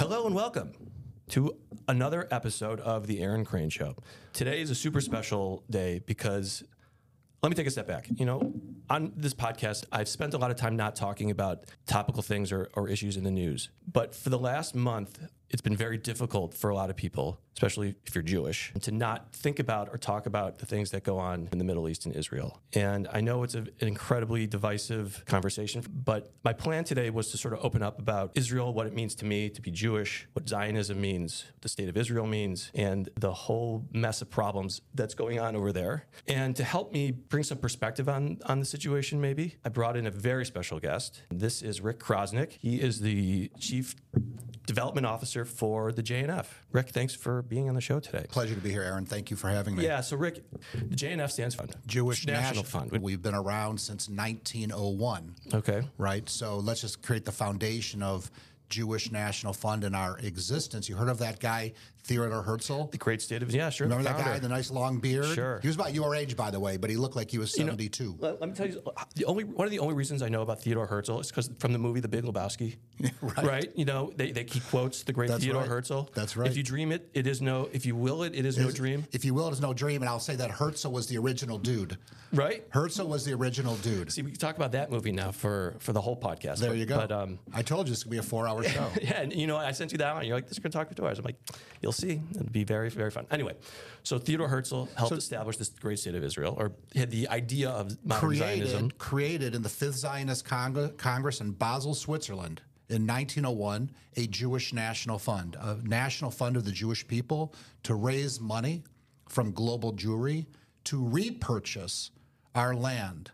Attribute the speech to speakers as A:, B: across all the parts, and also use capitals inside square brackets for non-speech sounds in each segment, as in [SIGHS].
A: Hello and welcome to another episode of the Aaron Crane Show. Today is a super special day because let me take a step back. You know, on this podcast, I've spent a lot of time not talking about topical things or, or issues in the news. But for the last month, it's been very difficult for a lot of people, especially if you're Jewish, to not think about or talk about the things that go on in the Middle East and Israel. And I know it's a, an incredibly divisive conversation, but my plan today was to sort of open up about Israel, what it means to me to be Jewish, what Zionism means, what the state of Israel means, and the whole mess of problems that's going on over there. And to help me bring some perspective on, on the situation, maybe, I brought in a very special guest. This is Rick Krosnick. He is the chief development officer for the JNF. Rick, thanks for being on the show today.
B: Pleasure to be here, Aaron. Thank you for having me.
A: Yeah, so Rick, the JNF stands for
B: Jewish
A: National,
B: National
A: Fund.
B: We've been around since 1901.
A: Okay.
B: Right? So let's just create the foundation of Jewish National Fund in our existence. You heard of that guy, Theodor Herzl?
A: The great state of yeah, sure.
B: Remember that guy, the nice long beard?
A: Sure.
B: He was about your age, by the way, but he looked like he was
A: You know,
B: 72.
A: let, let me tell you, the only one of the only reasons I know about Theodore Herzl is because from the movie The Big Lebowski, [LAUGHS]
B: Right.
A: You know, they, they he quotes the great
B: That's
A: Theodore
B: right.
A: Herzl.
B: That's right.
A: If you dream it, it is no. If you will it, it is no dream.
B: If you will, it is no dream. And I'll say that Herzl was the original dude.
A: Right.
B: Herzl was the original dude.
A: See, we can talk about that movie now for for the whole podcast.
B: There
A: but,
B: you go.
A: But um,
B: I told you this could be a four hour [LAUGHS] show.
A: yeah, and you know, I sent you that one. You're like, this is going to talk for two hours. I'm like, you'll see. It'll be very, very fun. Anyway, so Theodore Herzl helped establish this great state of Israel, or had the idea of modern Zionism.
B: created, created in the Fifth Zionist Cong- Congress in Basel, Switzerland in 1901 a Jewish National Fund, a national fund of the Jewish people to raise money from global Jewry to repurchase our land.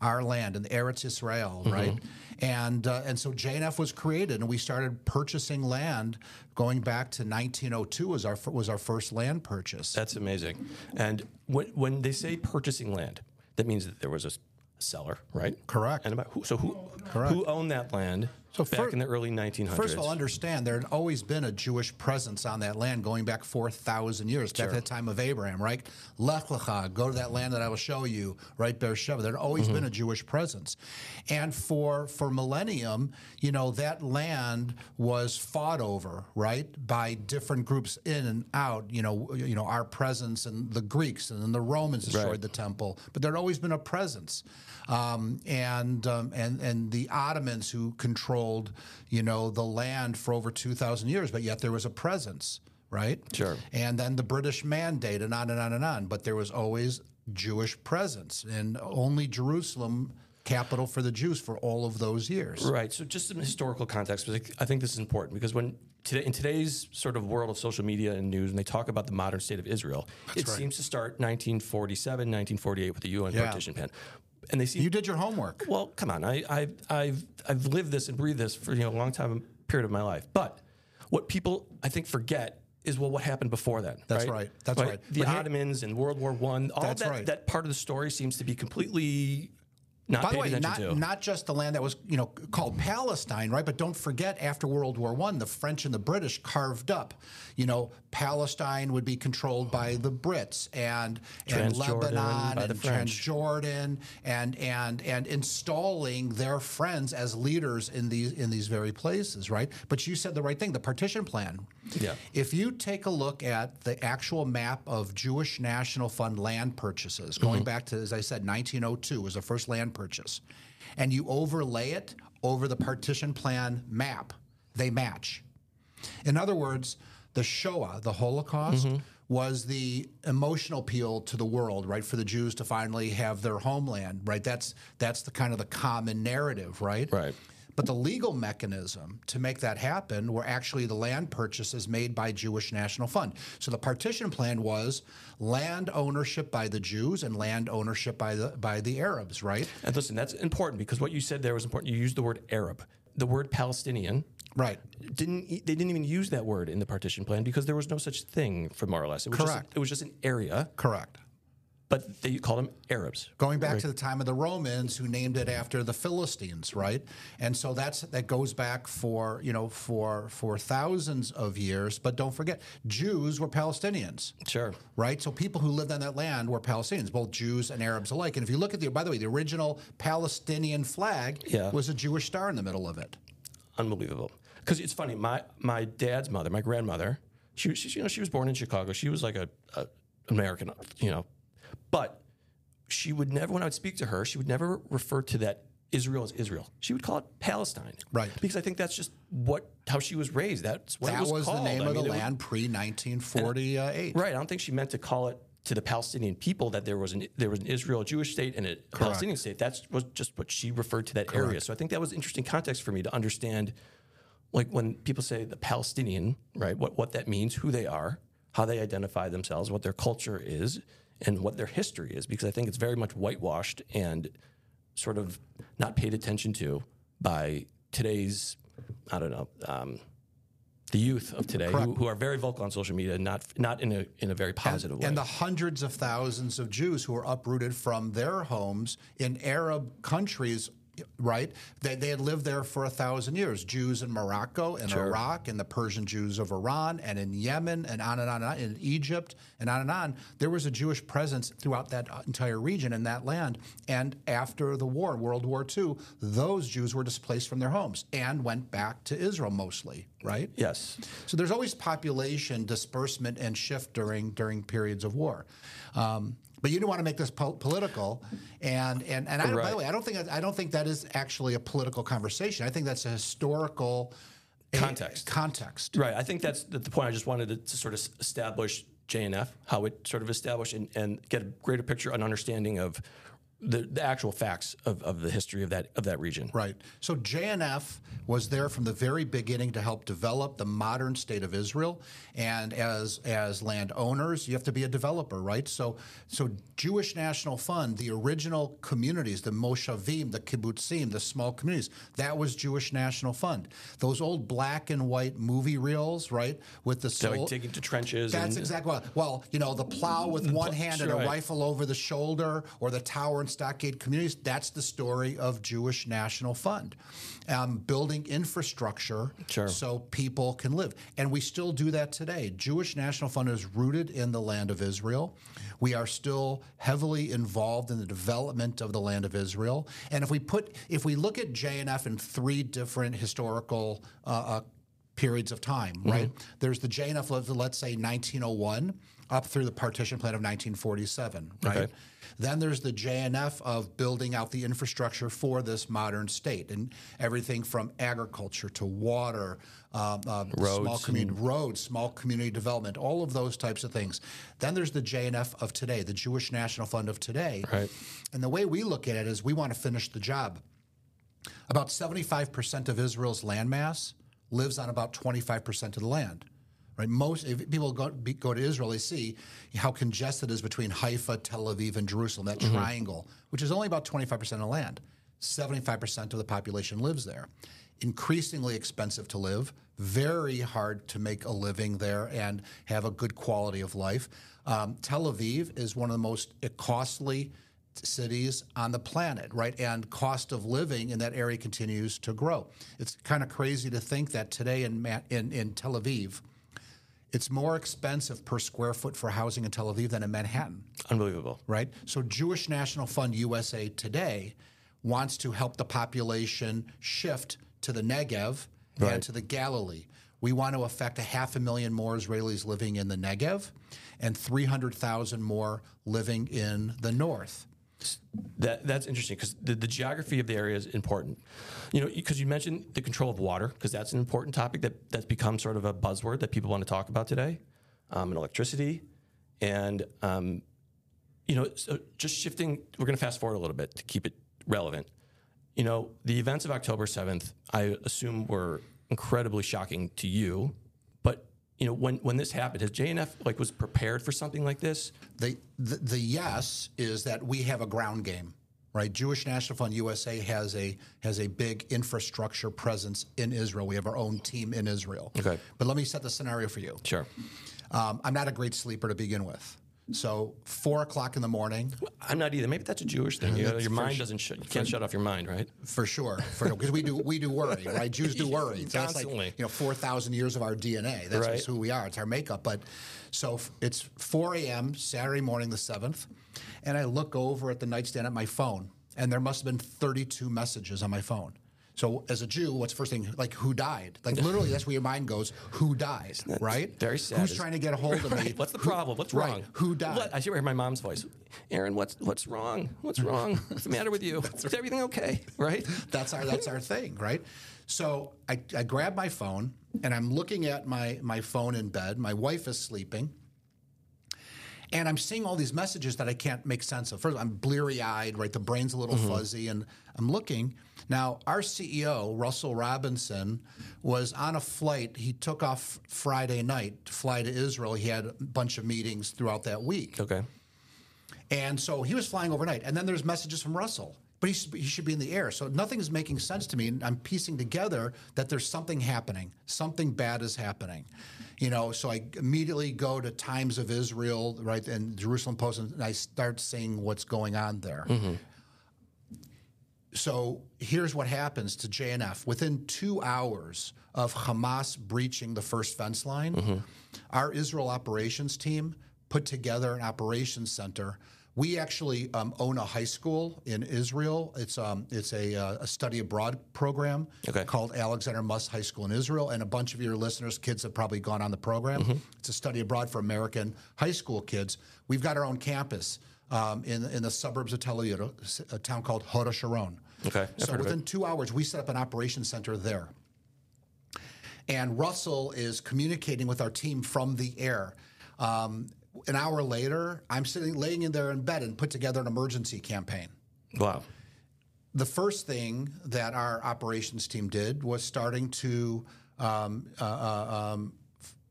B: Our land in the Eretz Israel, right? Mm-hmm. And uh, and so JNF was created, and we started purchasing land going back to 1902 was our was our first land purchase.
A: That's amazing. And when, when they say purchasing land, that means that there was a seller, right?
B: Correct.
A: And about who, so who
B: Correct.
A: who owned that land
B: So
A: back
B: fir-
A: in the early 1900s?
B: First of all, understand there had always been a Jewish presence on that land going back 4,000 years, back to the time of Abraham, right? Lech Lecha, go to that land that I will show you, right? Beersheba. There had always
A: Mm-hmm.
B: been a Jewish presence. And for, for millennium, you know, that land was fought over, right? By different groups in and out, you know, you know, our presence and the Greeks and then the Romans destroyed
A: Right.
B: the temple, but there had always been a presence. Um, and, um, and, and the Ottomans who controlled, you know, the land for over 2,000 years, but yet there was a presence, right?
A: Sure.
B: And then the British mandate and on and on and on, but there was always Jewish presence and only Jerusalem capital for the Jews for all of those years.
A: Right. So, just some historical context, because I think this is important because when today, in today's sort of world of social media and news, when they talk about the modern state of Israel, it
B: right.
A: seems to start 1947, 1948 with the UN
B: Yeah.
A: partition plan, and they seem
B: You did your homework.
A: Well, come on. I, I, I've, I've lived this and breathed this for you know a long time period of my life. But what people I think forget is well, what happened before that?
B: That's right. That's right.
A: The
B: But
A: Ottomans and World War One. All
B: That's
A: that,
B: right.
A: that part of the story seems to be completely not
B: By the way, not,
A: to.
B: not just the land that was, you know, called Palestine, right? But don't forget, after World War One, the French and the British carved up. You know, Palestine would be controlled by the Brits, and and Lebanon and. Transjordan, and and and installing their friends as leaders in these in these very places, right? But you said the right thing. The partition plan.
A: Yeah.
B: If you take a look at the actual map of Jewish National Fund land purchases, going back to, as I said, 1902 was the first land purchase, and you overlay it over the partition plan map, they match. In other words, the Shoah, the Holocaust, mm-hmm. was the emotional appeal to the world, right? For the Jews to finally have their homeland, right? That's that's the kind of the common narrative, right?
A: Right.
B: But the legal mechanism to make that happen were actually the land purchases made by Jewish National Fund. So the partition plan was land ownership by the Jews and land ownership by the by the Arabs, right?
A: and listen, that's important because what you said there was important. You used the word Arab. The word Palestinian
B: Right.
A: didn't they didn't even use that word in the partition plan because there was no such thing for more or less. It was
B: Correct.
A: Just, it was just an area,
B: Correct.
A: But they called them Arabs.
B: Going back to the time of the Romans, who named it after the Philistines, right? And so that's that goes back for you know for for thousands of years. But don't forget, Jews were Palestinians.
A: Sure.
B: right? So people who lived on that land were Palestinians, both Jews and Arabs alike. And if you look at the, by the way, the original Palestinian flag
A: Yeah.
B: was a Jewish star in the middle of it.
A: Unbelievable. because it's funny. My my dad's mother, my grandmother, she was she, you know she was born in Chicago. She was like a, a American, you know, but she would never when I would speak to her, she would never refer to that Israel as Israel. She would call it Palestine,
B: Right.
A: Because I think that's just what how she was raised. That's what
B: That
A: it was,
B: was,
A: called.
B: the name
A: I
B: of
A: mean,
B: the land pre 1948.
A: Right. I don't think she meant to call it to the Palestinian people that there was an there was an Israel Jewish state and a Palestinian state. That's was just what she referred to that area. So I think that was interesting context for me to understand like when people say the Palestinian, right, what what that means, who they are, how they identify themselves, what their culture is, and what their history is, because I think it's very much whitewashed and sort of not paid attention to by today's, I don't know, um, the youth of today who, who are very vocal on social media, not not in a in a very positive way.
B: And the hundreds of thousands of Jews who are uprooted from their homes in Arab countries, right? They, they had lived there for a thousand years. Jews in Morocco and Iraq and the Persian Jews of Iran and in Yemen and on and on and on, in Egypt and on and on. There was a Jewish presence throughout that entire region and that land. And after the war, World War II, those Jews were displaced from their homes and went back to Israel mostly, right?
A: yes,
B: So there's always population disbursement and shift during during periods of war. Um, but you don't want to make this po- political, and and and I, by
A: Right.
B: the way, I don't think I don't think that is actually a political conversation. I think that's a historical a-
A: Context.
B: context.
A: right. I think that's the, the point. I just wanted to, to sort of establish JNF, how it sort of established, and, and get a greater picture, an understanding of the, the actual facts of, of the history of that of that region.
B: Right. So JNF was there from the very beginning to help develop the modern state of Israel. And as as landowners, you have to be a developer, right? So so Jewish National Fund, the original communities, the moshavim, the kibbutzim, the small communities, that was Jewish National Fund. Those old black and white movie reels, right, with the
A: So
B: soul.
A: like digging to trenches.
B: That's
A: and,
B: exactly what. Well, you know, the plow with one hand and a
A: Right.
B: rifle over the shoulder, or the tower and stockade communities. That's the story of Jewish National Fund, um, building infrastructure
A: Sure.
B: so people can live, and we still do that today. Jewish National Fund is rooted in the land of Israel. We are still heavily involved in the development of the land of Israel, and if we put, if we look at JNF in three different historical. Uh, uh, periods of time, right? There's the JNF of, let's say, 1901 up through the partition plan of 1947, right?
A: Okay.
B: Then there's the JNF of building out the infrastructure for this modern state and everything from agriculture to water, um, um, small
A: Roads
B: community roads, small community development, all of those types of things. Then there's the JNF of today, the Jewish National Fund of today.
A: Right.
B: And the way we look at it is we want to finish the job. About 75% of Israel's landmass lives on about 25% of the land. Right? Most if people go, be, go to Israel, they see how congested it is between Haifa, Tel Aviv, and Jerusalem. That triangle, which is only about 25% of the land, 75% of the population lives there. Increasingly expensive to live, very hard to make a living there and have a good quality of life. Um, Tel Aviv is one of the most costly cities on the planet, right? And cost of living in that area continues to grow. It's kind of crazy to think that today in, in, in Tel Aviv, it's more expensive per square foot for housing in Tel Aviv than in Manhattan,
A: Unbelievable.
B: right? So Jewish National Fund USA today wants to help the population shift to the Negev
A: Right.
B: and to the Galilee. We want to affect a half a million more Israelis living in the Negev and 300,000 more living in the north.
A: That that's interesting because the, the geography of the area is important. You know, because you mentioned the control of water because that's an important topic that that's become sort of a buzzword that people want to talk about today, um, and electricity, and um, you know, so just shifting. We're going to fast forward a little bit to keep it relevant. You know, the events of October seventh, I assume, were incredibly shocking to you. You know, when when this happened, has JNF like was prepared for something like this?
B: The, the the yes is that we have a ground game, right? Jewish National Fund USA has a has a big infrastructure presence in Israel. We have our own team in Israel.
A: Okay.
B: But let me set the scenario for you.
A: Sure.
B: Um, I'm not a great sleeper to begin with. So four o'clock in the morning,
A: I'm not either. Maybe that's a Jewish thing. You know, your mind doesn't. Sh- you can't shut off your mind, right?
B: for sure, because we do we do worry, right? Jews do [LAUGHS] worry. That's like you know four thousand years of our DNA. That's
A: Right.
B: just who we are. It's our makeup. But so f- it's four a.m. Saturday morning, the seventh, and I look over at the nightstand at my phone, and there must have been thirty-two messages on my phone. So as a Jew, what's the first thing? Like who died? Like literally, that's where your mind goes. Who died? Right?
A: very sad.
B: Who's trying to get a hold of [LAUGHS] me?
A: Right. What's the problem? What's
B: right.
A: wrong?
B: Who died?
A: What? I should hear my mom's voice. Aaron, what's what's wrong? What's wrong? [LAUGHS] What's the matter with you? Is everything okay? Right? [LAUGHS]
B: That's our that's our thing, right? So I, I grab my phone and I'm looking at my my phone in bed. My wife is sleeping. And I'm seeing all these messages that I can't make sense of. First, I'm bleary eyed, right? The brain's a little mm-hmm. fuzzy, and I'm looking. Now, our CEO, Russell Robinson, was on a flight. He took off Friday night to fly to Israel. He had a bunch of meetings throughout that week.
A: Okay.
B: And so he was flying overnight. And then there's messages from Russell, but he should, he should be in the air. So nothing is making sense to me. And I'm piecing together that there's something happening. Something bad is happening. You know, so I immediately go to Times of Israel, right, and Jerusalem Post, and I start seeing what's going on there. Mm-hmm. So here's what happens to JNF. Within two hours of Hamas breaching the first fence line, our Israel operations team put together an operations center. We actually um, own a high school in Israel. It's um, it's a, uh, a study abroad program
A: Okay.
B: called Alexander Muss High School in Israel, and a bunch of your listeners, kids, have probably gone on the program. It's a study abroad for American high school kids. We've got our own campus um, in in the suburbs of Tel Aviv, a town called Hod Sharon.
A: Okay, I've
B: So
A: heard of it.
B: within two hours, we set up an operations center there. And Russell is communicating with our team from the air. Um, an hour later, I'm sitting, laying in there in bed and put together an emergency campaign.
A: Wow.
B: The first thing that our operations team did was starting to um, uh, uh, um,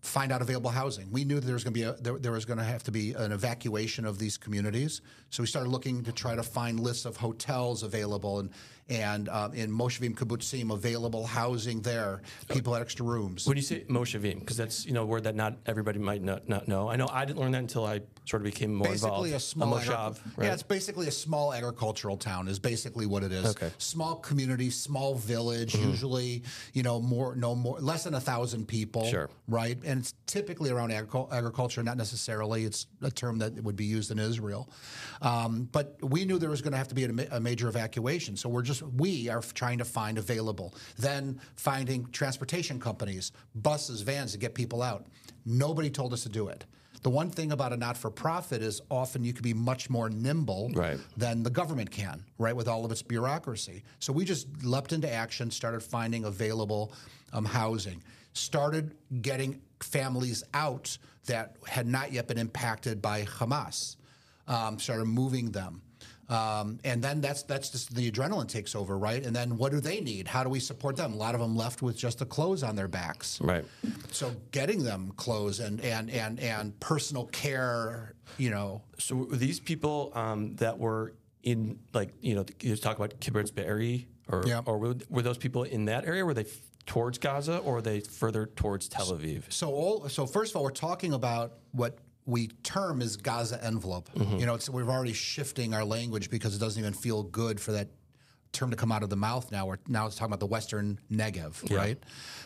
B: find out available housing. We knew that there was going to be a, there, there was going to have to be an evacuation of these communities, so we started looking to try to find lists of hotels available and and um, in Moshavim Kibbutzim available housing there. People had extra rooms.
A: When you say Moshavim, because that's you know a word that not everybody might not, not know. I know I didn't learn that until I sort of became more
B: basically
A: involved.
B: a small
A: Moshav,
B: agric-
A: right?
B: yeah it's basically a small agricultural town is basically what it is
A: Okay. Mm-hmm.
B: small community small village usually you know more no more less than a thousand people
A: Sure.
B: right and it's typically around agricul- agriculture not necessarily it's a term that would be used in israel um, but we knew there was going to have to be a, ma- a major evacuation so we're just we are trying to find available then finding transportation companies buses vans to get people out nobody told us to do it the one thing about a not-for-profit is often you can be much more nimble
A: Right.
B: than the government can, right, with all of its bureaucracy. So we just leapt into action, started finding available um, housing, started getting families out that had not yet been impacted by Hamas, um, started moving them. Um, and then that's that's just the adrenaline takes over, right? And then what do they need? How do we support them? A lot of them left with just the clothes on their backs.
A: right.
B: So getting them clothes and and and and personal care, you know,
A: So these people um, that were in like you know you just talk about Kibbutz Be'eri or
B: Yeah.
A: or were, were those people in that area? Were they f- towards Gaza or were they further towards Tel Aviv?
B: So all so first of all, we're talking about what we term as Gaza envelope.
A: Mm-hmm.
B: You know, it's, we're already shifting our language because it doesn't even feel good for that term to come out of the mouth now. We're now it's talking about the Western Negev, right?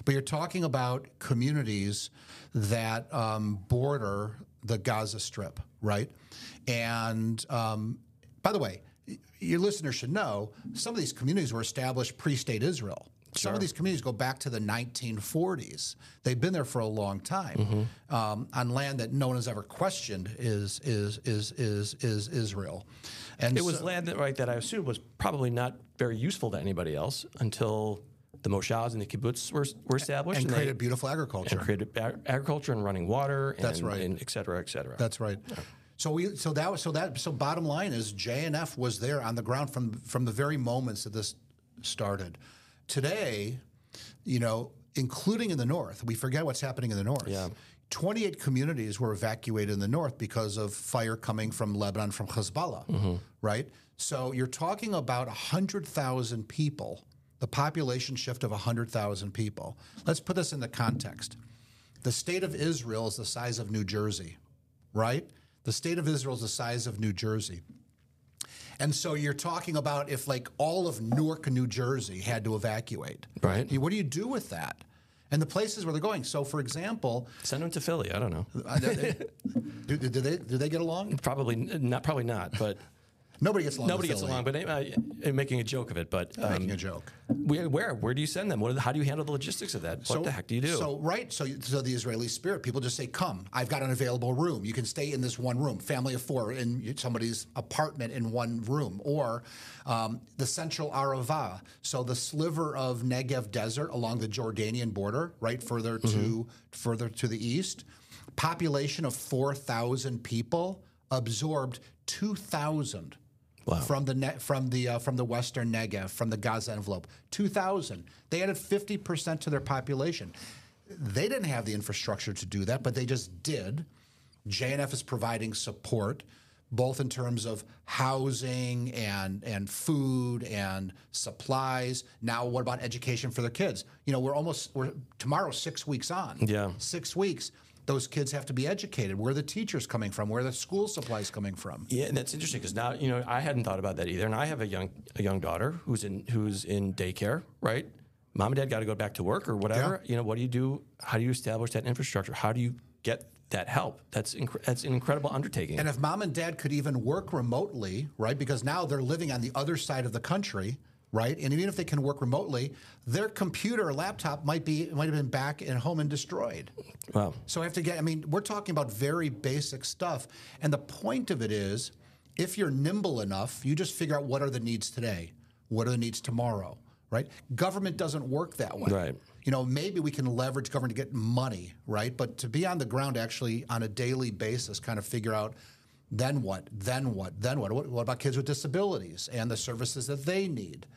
B: But you're talking about communities that um, border the Gaza Strip, right? And um, by the way, your listeners should know some of these communities were established pre-state Israel. Some of these communities go back to the 1940s. They've been there for a long time
A: Mm-hmm.
B: um, on land that no one has ever questioned is is is is is Israel. And
A: It was
B: so-
A: land that right that I assume was probably not very useful to anybody else until the moshavs and the kibbutz were, were established
B: and
A: they-
B: created beautiful agriculture.
A: and created ag- agriculture and running water. And,
B: That's right.
A: And et cetera, et cetera.
B: That's right. So we so that was so that so bottom line is JNF was there on the ground from from the very moments that this started. Today, you know, including in the north, we forget what's happening in the north.
A: Yeah.
B: 28 communities were evacuated in the north because of fire coming from Lebanon from Hezbollah, mm-hmm. right? So you're talking about 100,000 people, the population shift of 100,000 people. Let's put this in the context. The state of Israel is the size of New Jersey, right? The state of Israel is the size of New Jersey. And so you're talking about if like all of Newark, New Jersey had to evacuate.
A: Right.
B: What do you do with that? And the places where they're going. So, for example,
A: Send them to Philly. I don't know.
B: uh, [LAUGHS] do, do they do they get along?
A: Probably not. Probably not. But [LAUGHS]
B: Nobody gets along.
A: Nobody gets along, but uh, making a joke of it. But um,
B: Making a joke.
A: where, where where do you send them? What, how do you handle the logistics of that? What the heck do you do?
B: So right, so so the Israeli spirit, people just say, "Come, I've got an available room. You can stay in this one room, family of four, in somebody's apartment in one room, or um, the Central Arava, so the sliver of Negev desert along the Jordanian border, right further to
A: Mm-hmm.
B: further to the east, population of four thousand people absorbed two thousand from the ne- from the uh, from the Western Negev, from the Gaza envelope. Two thousand. They added fifty percent to their population. They didn't have the infrastructure to do that, but they just did. JNF is providing support, both in terms of housing and and food and supplies. Now, what about education for their kids? You know, we're almost we're tomorrow six weeks on.
A: Yeah.
B: six weeks. Those kids have to be educated. Where are the teachers coming from? Where are the school supplies coming from?
A: Yeah, and that's interesting because now you know I hadn't thought about that either, and I have a young a young daughter who's in who's in daycare, right? Mom and dad got to go back to work or whatever. You know, what do you do? How do you establish that infrastructure? How do you get that help? That's inc- that's an incredible undertaking.
B: And if mom and dad could even work remotely, right? Because now they're living on the other side of the country, right? And even if they can work remotely, their computer or laptop might be might have been back at home and destroyed.
A: wow.
B: So I have to get. I mean, we're talking about very basic stuff, and the point of it is, if you're nimble enough, you just figure out what are the needs today, what are the needs tomorrow, right? Government doesn't work that way,
A: Right.
B: You know, maybe we can leverage government to get money, right? But to be on the ground, actually on a daily basis, kind of figure out. Then what? Then what? Then what? What, what about kids with disabilities and the services that they need?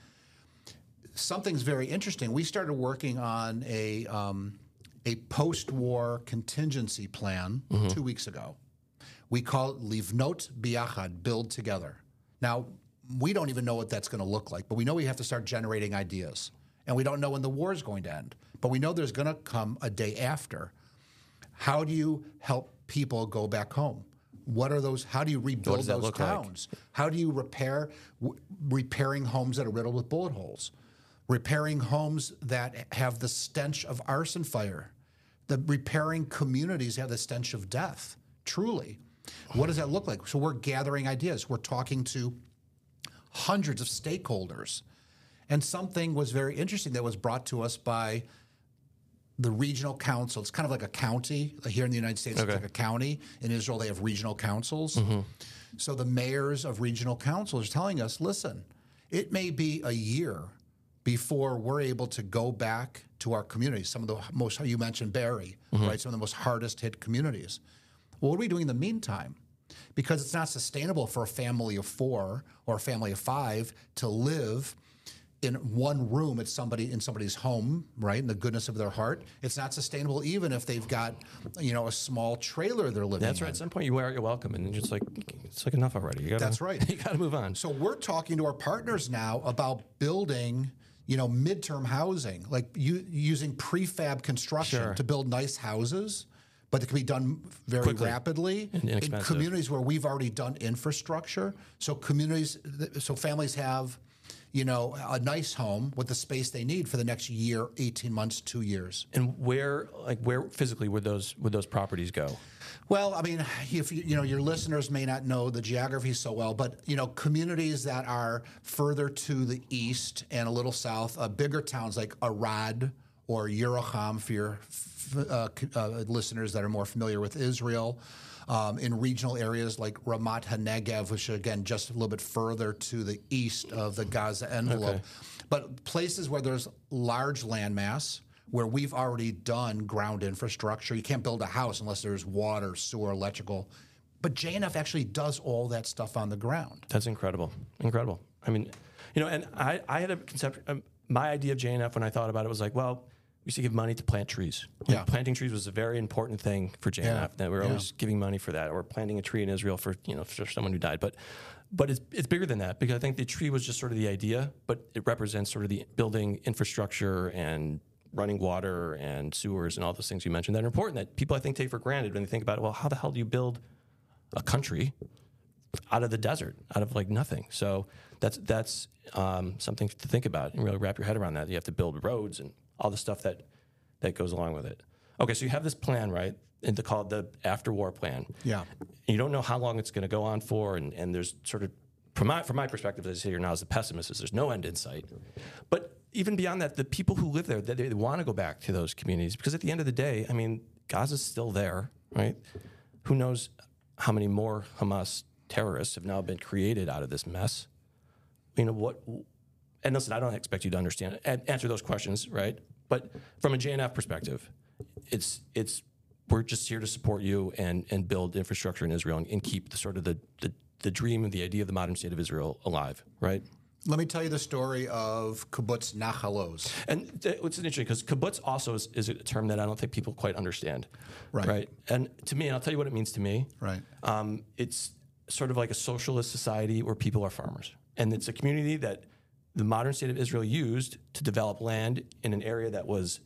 B: Something's very interesting. We started working on a um, a post-war contingency plan two weeks ago. We call it Livnot Biachad, build together. Now we don't even know what that's going to look like, but we know we have to start generating ideas, and we don't know when the war is going to end. But we know there's going to come a day after. How do you help people go back home? What are those? How do you rebuild those
A: look like?
B: towns? How do you repair w- repairing homes that are riddled with bullet holes? Repairing homes that have the stench of arson fire, the repairing communities have the stench of death. Truly, what does that look like? So we're gathering ideas. We're talking to hundreds of stakeholders, and something was very interesting that was brought to us by the regional council. It's kind of like a county here in the United States.
A: Okay.
B: It's like a county. In Israel, they have regional councils. Mm-hmm. So the mayors of regional councils are telling us, listen, it may be a year before we're able to go back to our communities. Some of the most you mentioned Be'eri, mm-hmm. right? Some of the most hardest hit communities. Well, what are we doing in the meantime? Because it's not sustainable for a family of four or a family of five to live in one room at somebody in somebody's home, right? In the goodness of their heart. It's not sustainable even if they've got, you know, a small trailer they're living
A: That's
B: in.
A: right. At some point, you are you're welcome, and it's just like it's like enough already. You gotta,
B: That's right. [LAUGHS]
A: You got to move on.
B: So we're talking to our partners now about building, you know, midterm housing, like you, using prefab construction
A: Sure.
B: to build nice houses, but it can be done very
A: Quickly
B: rapidly in communities where we've already done infrastructure. So communities, so families have, you know, a nice home with the space they need for the next year, eighteen months, two years.
A: and where, like, where physically would those would those properties go?
B: Well, I mean, if you, you know your listeners may not know the geography so well, but you know communities that are further to the east and a little south, uh, bigger towns like Arad or Yerucham for your f- uh, uh, listeners that are more familiar with Israel. Um, in regional areas like Ramat HaNegev, which are, again just a little bit further to the east of the Gaza envelope, but places where there's large landmass where we've already done ground infrastructure. You can't build a house unless there's water, sewer, electrical. But JNF actually does all that stuff on the ground.
A: That's incredible. Incredible. I mean, you know, and I, I had a concept. Um, my idea of JNF when I thought about it was like, well, we used to give money to plant trees.
B: Yeah.
A: Planting trees was a very important thing for JNF.
B: Yeah.
A: That we're
B: Yeah.
A: always giving money for that, or planting a tree in Israel for you know for someone who died. But but it's it's bigger than that because I think the tree was just sort of the idea, but it represents sort of the building infrastructure and running water and sewers and all those things you mentioned that are important that people I think take for granted when they think about. Well, how the hell do you build a country out of the desert, out of like nothing. So that's that's um, something to think about and really wrap your head around that. You have to build roads and all the stuff that that goes along with it. Okay, so you have this plan, right? And to call it the after war plan.
B: Yeah.
A: You don't know how long it's going to go on for, and, and there's sort of from my from my perspective, as I sit here now as a pessimist, is there's no end in sight. But even beyond that, the people who live there, they, they want to go back to those communities because at the end of the day, I mean, Gaza's still there, right? Who knows how many more Hamas terrorists have now been created out of this mess? You know what? And listen, I don't expect you to understand and answer those questions, right? But from a JNF perspective, it's it's we're just here to support you and and build infrastructure in Israel and, and keep the sort of the, the the dream and the idea of the modern state of Israel alive, right?
B: Let me tell you the story of kibbutz Nahal Oz.
A: And th- what's interesting because kibbutz also is, is, a term that I don't think people quite understand,
B: Right.
A: Right. And to me, and I'll tell you what it means to me.
B: Right.
A: Um, it's sort of like a socialist society where people are farmers, and it's a community that the modern state of Israel used to develop land in an area that was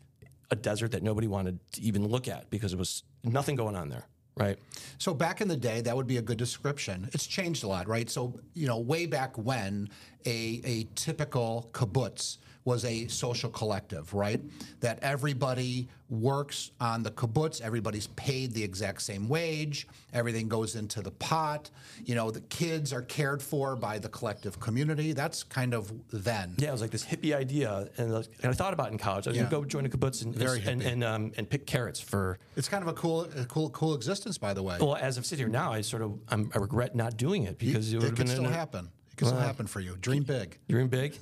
A: a desert that nobody wanted to even look at because it was nothing going on there. Right.
B: So back in the day, that would be a good description. It's changed a lot, right? So you know, way back when, a a typical kibbutz was a social collective, right? That everybody works on the kibbutz, everybody's paid the exact same wage, everything goes into the pot. You know, the kids are cared for by the collective community. That's kind of then.
A: Yeah, it was like this hippie idea, and, and I thought about it in college. I was
B: Yeah.
A: gonna go join a kibbutz and and and, um, and pick carrots for
B: It's kind of a cool, a cool, cool existence, by the way.
A: Well, as I've sit here now, I sort of I'm, I regret not doing it because it would
B: it
A: have
B: could
A: been
B: still happen. It could still happen for you. Dream big.
A: Dream big.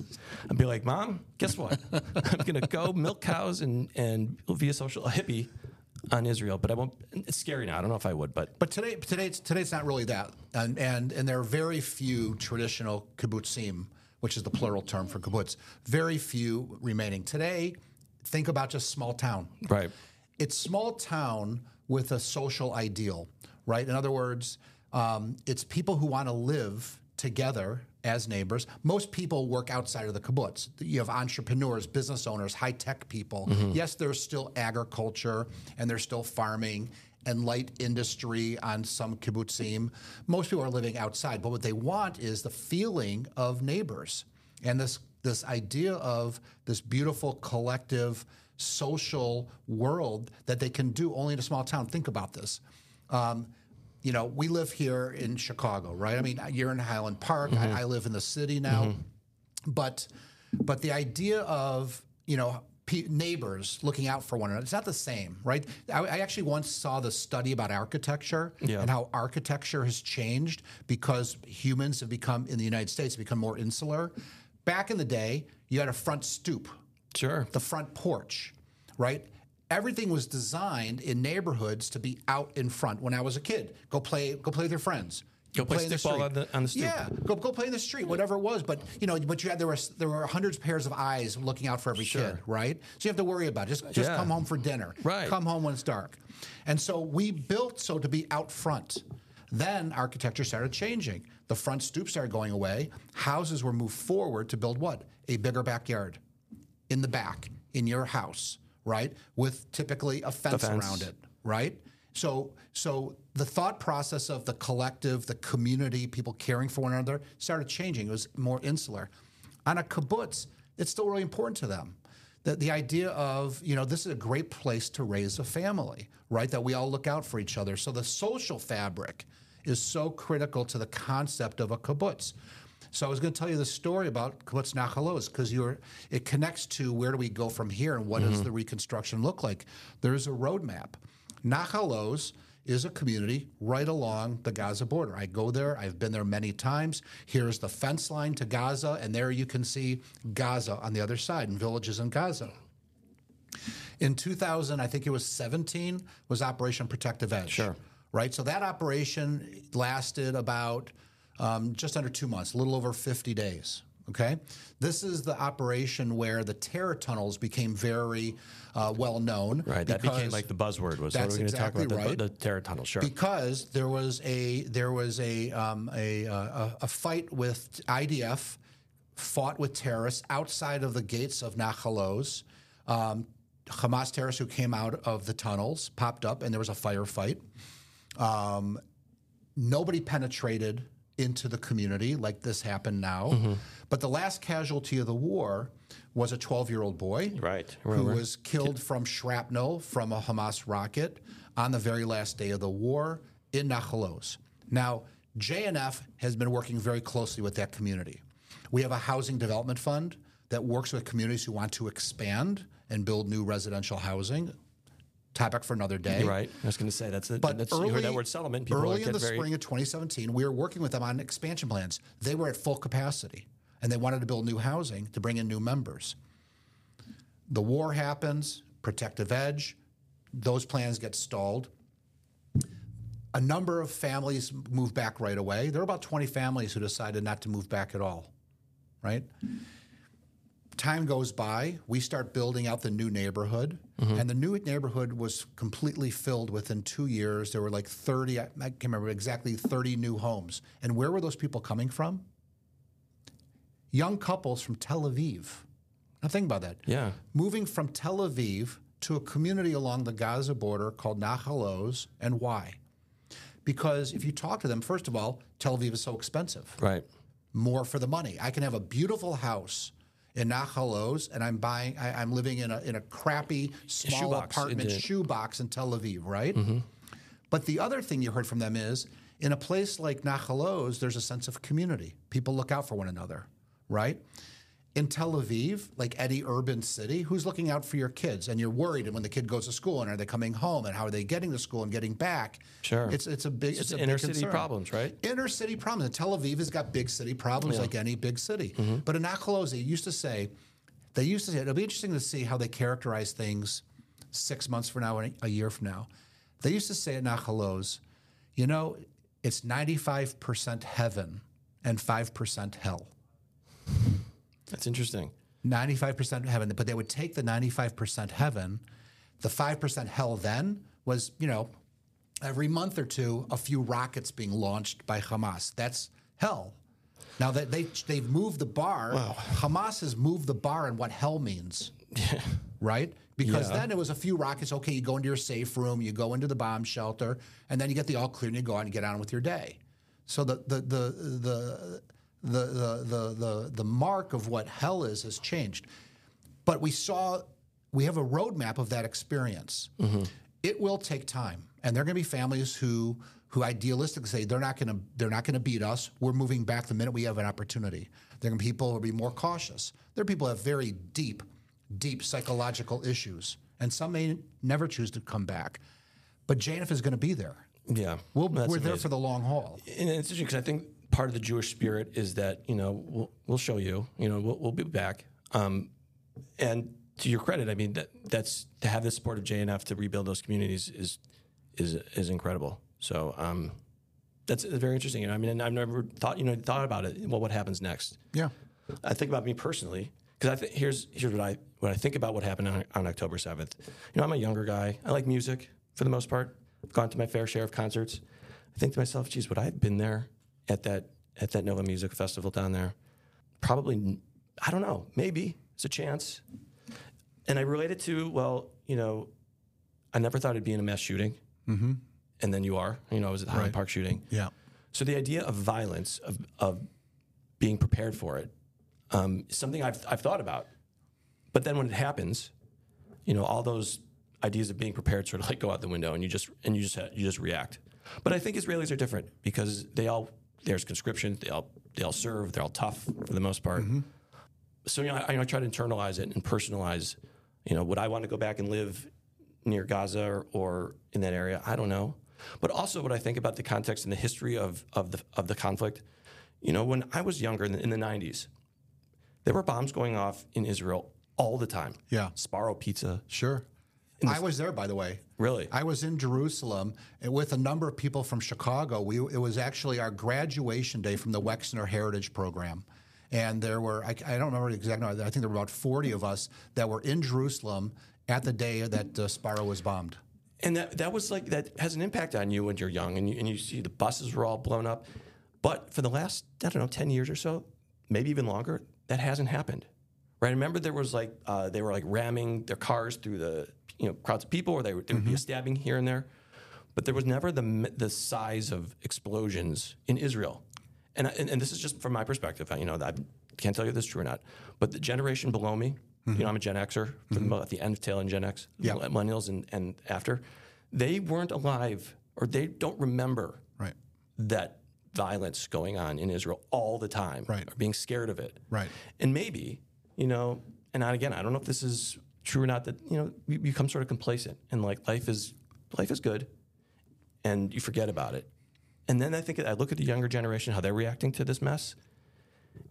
A: I'd be like, Mom, guess what? [LAUGHS] I'm gonna go milk cows and and via social a hippie on Israel, but I won't. It's scary now. I don't know if I would, but
B: But today, today, it's, today's not really that, and and and there are very few traditional kibbutzim, which is the plural term for kibbutz. Very few remaining today. Think about just small town.
A: right.
B: It's small town with a social ideal, right? In other words, um, it's people who want to live together as neighbors. Most people work outside of the kibbutz. You have entrepreneurs, business owners, high tech people. Yes, there's still agriculture and there's still farming and light industry on some kibbutzim. Most people are living outside, but what they want is the feeling of neighbors and this this idea of this beautiful collective social world that they can do only in a small town. Think about this. Um, you know, we live here in Chicago, right? I mean, you're in Highland Park. I, mm-hmm. I live in the city now, mm-hmm. but but the idea of you know pe- neighbors looking out for one another it's not the same right I, I actually once saw the study about architecture
A: Yeah.
B: and how architecture has changed because humans have become in the united states become more insular back in the day you had a front stoop
A: Sure.
B: the front porch, right? Everything was designed in neighborhoods to be out in front. When I was a kid, go play, go play with your friends.
A: Go play
B: in the
A: stickball
B: street.
A: on the- on the stoop.
B: Yeah, go go play in the street, whatever it was. But you know, but you had there were there were hundreds of pairs of eyes looking out for every kid, right? So you have to worry about it. just just
A: Yeah.
B: come home for dinner,
A: Right.
B: Come home when it's dark, and so we built so to be out front. Then architecture started changing. The front stoop started going away. Houses were moved forward to build what? A bigger backyard in the back in your house, right? With typically a fence,
A: fence.
B: around it, right? So so the thought process of the collective, the community, people caring for one another started changing. It was more insular. On a kibbutz, it's still really important to them. The, the idea of, you know, this is a great place to raise a family, right? That we all look out for each other. So the social fabric is so critical to the concept of a kibbutz. So I was going to tell you the story about kibbutz Nahal Oz because you're it connects to where do we go from here and what does the mm-hmm. reconstruction look like. There's a roadmap. Nahal Oz is a community right along the Gaza border. I go there. I've been there many times. Here's the fence line to Gaza, and there you can see Gaza on the other side and villages in Gaza. In 2000, I think it was 17, was Operation Protective Edge.
A: Sure.
B: Right? So that operation lasted about um, just under two months, a little over 50 days. Okay? This is the operation where the terror tunnels became very uh, well known.
A: Right. That became like the buzzword. Was
B: That's
A: what we're going to talk
B: exactly
A: about the,
B: right.
A: the terror tunnel. Sure.
B: because there was a there was a um, a, uh, a a fight with IDF fought with terrorists outside of the gates of Nahal Oz. Um, Hamas terrorists who came out of the tunnels popped up, and there was a firefight. Um, nobody penetrated into the community like this happened now.
A: Mm-hmm.
B: But the last casualty of the war was a 12 year old boy
A: Right.
B: who was killed from shrapnel from a Hamas rocket on the very last day of the war in Nahal Oz. Now, JNF has been working very closely with that community. We have a housing development fund that works with communities who want to expand and build new residential housing. Topic for another day.
A: Right. I was going to say that's a,
B: But
A: that's
B: early,
A: you heard that word settlement. People
B: early in the
A: very,
B: spring of 2017, we were working with them on expansion plans. They were at full capacity, and they wanted to build new housing to bring in new members. The war happens, protective edge, those plans get stalled. A number of families move back right away. There were about 20 families who decided not to move back at all, right? time goes by, we start building out the new neighborhood, Mm-hmm. and the new neighborhood was completely filled within two years. There were like 30, I can't remember exactly, 30 new homes. And where were those people coming from? Young couples from Tel Aviv. Now think about that.
A: Yeah.
B: Moving from Tel Aviv to a community along the Gaza border called Nahal Oz. And why? Because if you talk to them, first of all, Tel Aviv is so expensive
A: Right.
B: more for the money. I can have a beautiful house in Nahal Oz, and I'm buying. I, I'm living in a in a crappy small
A: shoebox
B: apartment
A: in-
B: shoebox in Tel Aviv, right?
A: Mm-hmm.
B: But the other thing you heard from them is in a place like Nahal Oz, there's a sense of community. People look out for one another, right? In Tel Aviv, like any urban city, who's looking out for your kids? And you're worried and when the kid goes to school and are they coming home and how are they getting to school and getting back?
A: Sure.
B: It's it's a big it's, a
A: inner
B: big
A: city
B: concern.
A: problems, right?
B: Inner city problems. And Tel Aviv has got big city problems like any big city.
A: Mm-hmm.
B: But in they used to say, they used to say, it'll be interesting to see how they characterize things six months from now and a year from now. They used to say at Nahal Oz, you know, it's 95% heaven and 5% hell.
A: That's interesting.
B: 95% heaven, but they would take the 95% heaven. The 5% hell then was, you know, every month or two, a few rockets being launched by Hamas. That's hell. Now that they they've moved the bar, Hamas has moved the bar on what hell means, [LAUGHS] right? Because
A: Yeah.
B: then it was a few rockets. Okay, you go into your safe room, you go into the bomb shelter, and then you get the all clear and you go out and get on with your day. So the the the the the the the the, the mark of what hell is has changed. But we saw we have a roadmap of that experience. Mm-hmm. It will take time, and there are going to be families who who idealistically say they're not going to they're not going to beat us. We're moving back the minute we have an opportunity. There are going to be people who will be more cautious. There are people who have very deep, deep psychological issues, and some may never choose to come back. But JNF is going to be there.
A: Yeah.
B: We'll, we're there for the long haul.
A: And it's interesting because I think part of the Jewish spirit is that you know we'll, we'll show you, you know, we'll, we'll be back. Um, and to your credit, I mean that that's to have the support of JNF to rebuild those communities is is is incredible. So um, that's very interesting. You know, I mean, and I've never thought you know thought about it. Well, what happens next?
B: Yeah.
A: I think about me personally because I think here's here's what I what I think about what happened on, on October seventh. You know, I'm a younger guy. I like music for the most part. I've gone to my fair share of concerts. I think to myself, geez, would I have been there at that at that Nova Music Festival down there? Probably. I don't know. Maybe it's a chance. And I relate it to well, you know, I never thought it'd be in a mass shooting, mm-hmm. and then you are. You know, I was at the Highland Park shooting.
B: Yeah.
A: So the idea of violence, of, of being prepared for it, um, is something I've, I've thought about. But then when it happens, you know, all those ideas of being prepared sort of like go out the window, and you just and you just you just react. But I think Israelis are different because they all there's conscription, They'll they all serve, they're all tough for the most part. Mm-hmm. So you know, I, I try to internalize it and personalize. You know, would I want to go back and live near Gaza or, or in that area? I don't know. But also, what I think about the context and the history of of the of the conflict. You know, when I was younger in the, in the '90s, there were bombs going off in Israel all the time.
B: Yeah.
A: Sbarro Pizza.
B: Sure. I was there, by the way.
A: Really?
B: I was in Jerusalem with a number of people from Chicago. We, it was actually our graduation day from the Wexner Heritage Program. And there were, I, I don't remember the exact number, I think there were about 40 of us that were in Jerusalem at the day that uh, Sbarro was bombed.
A: And that, that was like, that has an impact on you when you're young and you, and you see the buses were all blown up. But for the last, I don't know, 10 years or so, maybe even longer, that hasn't happened. Right? I remember there was like, uh, they were like ramming their cars through the, you know, crowds of people or they, would- there would be a mm-hmm. stabbing here and there. But there was never the, the size of explosions in Israel. And, I, and, and this is just from my perspective. I, you know, I can't tell you if this is true or not. But the generation below me, you know, mm-hmm. I'm a Gen Xer, for the, mm-hmm. at the end of tail end Gen X,
B: Yeah.
A: millennials and, and after, they weren't alive or they don't remember
B: Right.
A: that violence going on in Israel all the time,
B: Right.
A: Or being scared of it,
B: Right.
A: And maybe, you know, and again, I don't know if this is true or not. That you know, you become sort of complacent and like life is life is good, and you forget about it. And then I think I look at the younger generation, how they're reacting to this mess,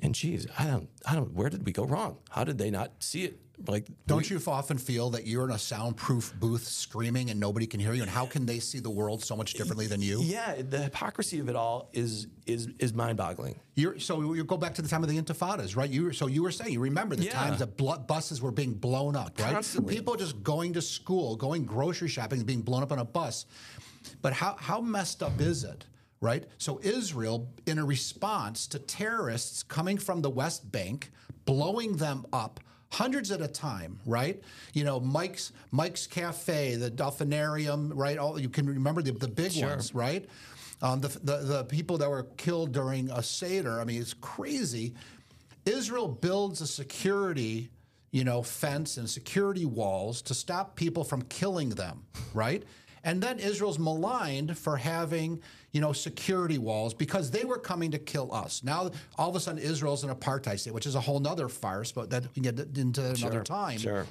A: and geez, I don't, I don't. Where did we go wrong? How did they not see it? Like,
B: Don't you often feel that you're in a soundproof booth screaming and nobody can hear you? And how can they see the world so much differently than you?
A: Yeah, the hypocrisy of it all is is is mind-boggling.
B: You're, so you go back to the time of the Intifadas, right? You were, so you were saying you remember the
A: Yeah.
B: times that blo- buses were being blown up, right?
A: Constantly.
B: People just going to school, going grocery shopping, being blown up on a bus. But how how messed up is it, right? So Israel, in a response to terrorists coming from the West Bank, blowing them up. Hundreds at a time, right? You know, Mike's Mike's Cafe, the Dolphinarium, right? All you can remember the, the big
A: Sure.
B: ones, right? Um, the, the the people that were killed during a seder. I mean, it's crazy. Israel builds a security, you know, fence and security walls to stop people from killing them, right? And then Israel's maligned for having, you know, security walls because they were coming to kill us. Now, all of a sudden, Israel's an apartheid state, which is a whole nother farce, but that we get into another
A: Sure,
B: time.
A: sure.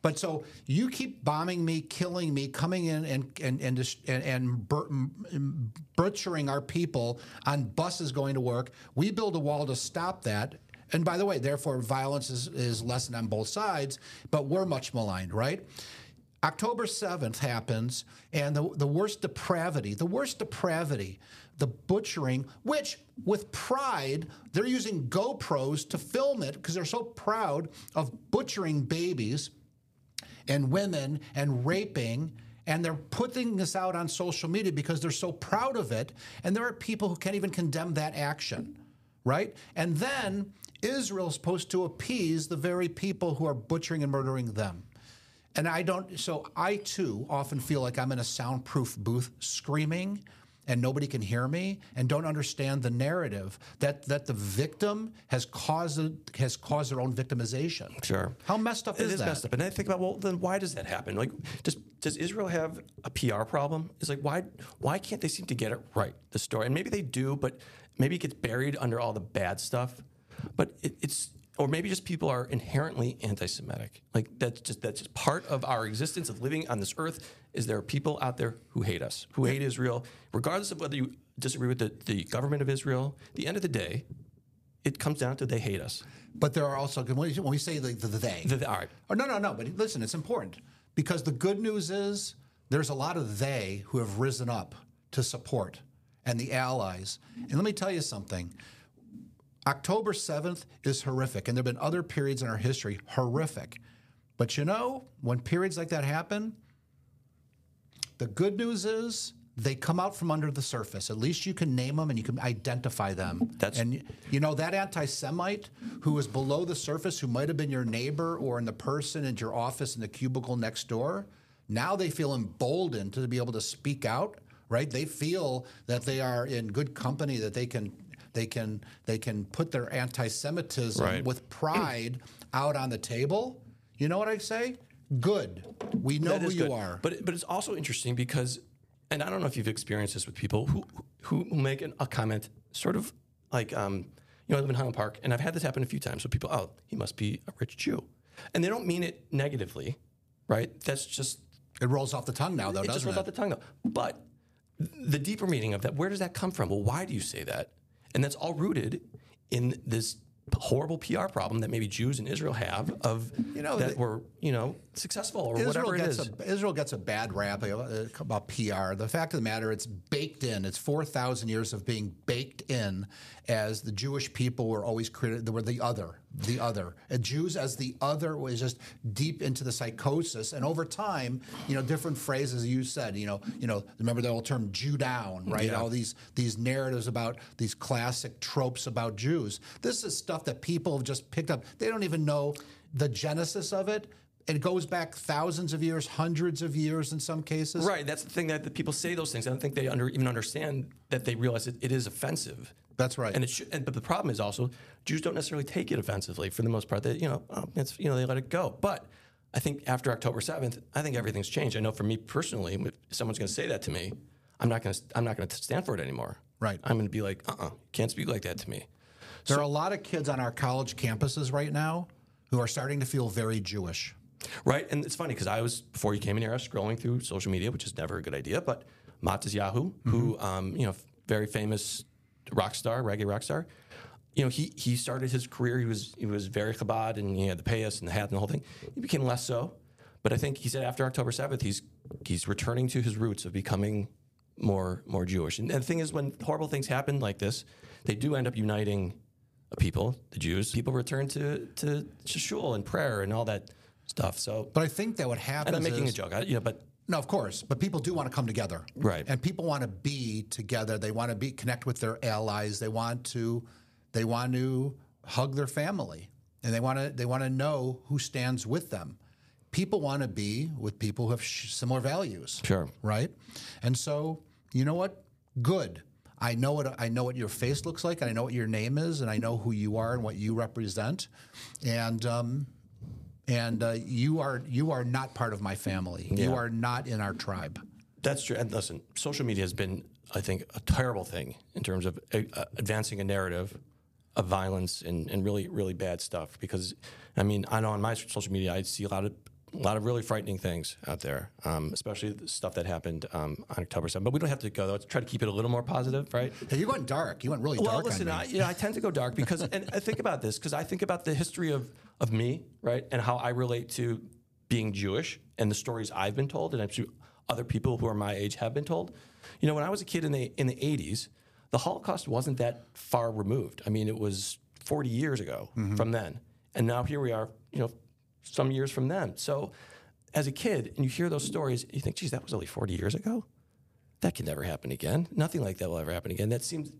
B: But so you keep bombing me, killing me, coming in and and and and, and butchering our people on buses going to work. We build a wall to stop that. And by the way, therefore, violence is, is lessened on both sides, but we're much maligned, right? October 7th happens, and the, the worst depravity, the worst depravity, the butchering, which with pride, they're using GoPros to film it because they're so proud of butchering babies and women and raping. And they're putting this out on social media because they're so proud of it. And there are people who can't even condemn that action, right? And then Israel's supposed to appease the very people who are butchering and murdering them. And I don't, so I too often feel like I'm in a soundproof booth screaming and nobody can hear me and don't understand the narrative that, that the victim has caused, has caused their own victimization.
A: Sure.
B: How messed up
A: It
B: is
A: is
B: that?
A: messed up. And I think about well, then why does that happen? Like, does does Israel have a PR problem? It's like why why can't they seem to get it right? The story, and maybe they do, but maybe it gets buried under all the bad stuff. But it, it's or maybe just people are inherently anti-Semitic. Like that's just that's just part of our existence of living on this earth. Is there are people out there who hate us, who hate Israel, regardless of whether you disagree with the, the government of Israel. At the end of the day, it comes down to they hate us.
B: But there are also when we, when we say the, the, the they.
A: The- the- all right.
B: Oh, no, no, no. But listen, it's important because the good news is there's a lot of they who have risen up to support and the allies. And let me tell you something. October 7th is horrific, and there have been other periods in our history horrific. But you know, when periods like that happen, the good news is they come out from under the surface. At least you can name them and you can identify them.
A: That's-
B: and you know that anti-Semite who was below the surface, who might have been your neighbor or in the person in your office in the cubicle next door. Now they feel emboldened to be able to speak out. Right? They feel that they are in good company. That they can they can they can put their anti-Semitism
A: Right.
B: with pride out on the table. You know what I say? Good. We know who you
A: good.
B: are.
A: But but it's also interesting because, and I don't know if you've experienced this with people who who make an, a comment sort of like, um, you know, I live in Highland Park, and I've had this happen a few times. So people, oh, he must be a rich Jew, and they don't mean it negatively, right? That's just
B: It rolls off the tongue now, though,
A: it
B: doesn't
A: rolls
B: it?
A: Just rolls off the tongue though. But the deeper meaning of that, where does that come from? Well, why do you say that? And that's all rooted in this horrible PR problem that maybe Jews in Israel have of
B: You know,
A: that
B: the-
A: were you know successful or
B: Israel
A: whatever it is.
B: a Israel gets a bad rap about PR. The fact of the matter, it's baked in. It's four thousand years of being baked in, as the Jewish people were always created. They were the other, the other. And Jews as the other was just deep into the psychosis. And over time, you know, different phrases you said. You know, you know, remember the old term "Jew down," right?
A: Yeah.
B: All these these narratives about these classic tropes about Jews. This is stuff that people have just picked up. They don't even know the genesis of it. It goes back thousands of years, hundreds of years in some cases.
A: Right. That's the thing that the people say those things. I don't think they under, even understand that they realize it, it is offensive.
B: That's right.
A: And it should, and, but the problem is also Jews don't necessarily take it offensively for the most part. They, you know, um, it's, you know, they let it go. But I think after October 7th, I think everything's changed. I know for me personally, if someone's going to say that to me, I'm not going to I'm not going to stand for it anymore.
B: Right.
A: I'm going to be like, uh, uh can't speak like that to me.
B: There are a lot of kids on our college campuses right now who are starting to feel very Jewish.
A: Right. And it's funny because I was, before you came in here, I was scrolling through social media, which is never a good idea. But Matisyahu, who, um, you know, very famous rock star, reggae rock star, you know, he, he started his career. He was he was very Chabad and he had the payas and the hat and the whole thing. He became less so. But I think he said after October 7th, he's he's returning to his roots of becoming more more Jewish. And, and the thing is, when horrible things happen like this, they do end up uniting people, the Jews. People return to, to, to shul and prayer and all that stuff. So,
B: But I think that what happens
A: and I'm making
B: is,
A: a joke, I, you know, but
B: No, of course, but people do want to come together,
A: Right.
B: And people want to be together. They want to be connect with their allies. They want to, they want to hug their family, and they want to they want to know who stands with them. People want to be with people who have sh- similar values,
A: Sure.
B: right? And so, you know what? Good. I know what I know what your face looks like, and I know what your name is, and I know who you are and what you represent, and um, and uh, you are you are not part of my family. You are not in our tribe.
A: That's true. And listen, social media has been, I think, a terrible thing in terms of uh, advancing a narrative of violence and, and really, really bad stuff. Because, I mean, I know on my social media, I see a lot of a lot of really frightening things out there, um, especially the stuff that happened um, on October 7th. But we don't have to go, though. Let's try to keep it a little more positive, right?
B: Hey, you went dark. You went really
A: Well,
B: dark.
A: Well, listen,
B: on
A: I,
B: me.
A: you know, I tend to go dark because, and I think about this because I think about the history of of me, right, and how I relate to being Jewish and the stories I've been told, and I'm sure other people who are my age have been told. You know, when I was a kid in the in the '80s, the Holocaust wasn't that far removed. I mean, it was 40 years ago from then, and now here we are. You know, some years from then. So, as a kid, and you hear those stories, you think, "Geez, that was only 40 years ago." that can never happen again. Nothing like that will ever happen again. That seems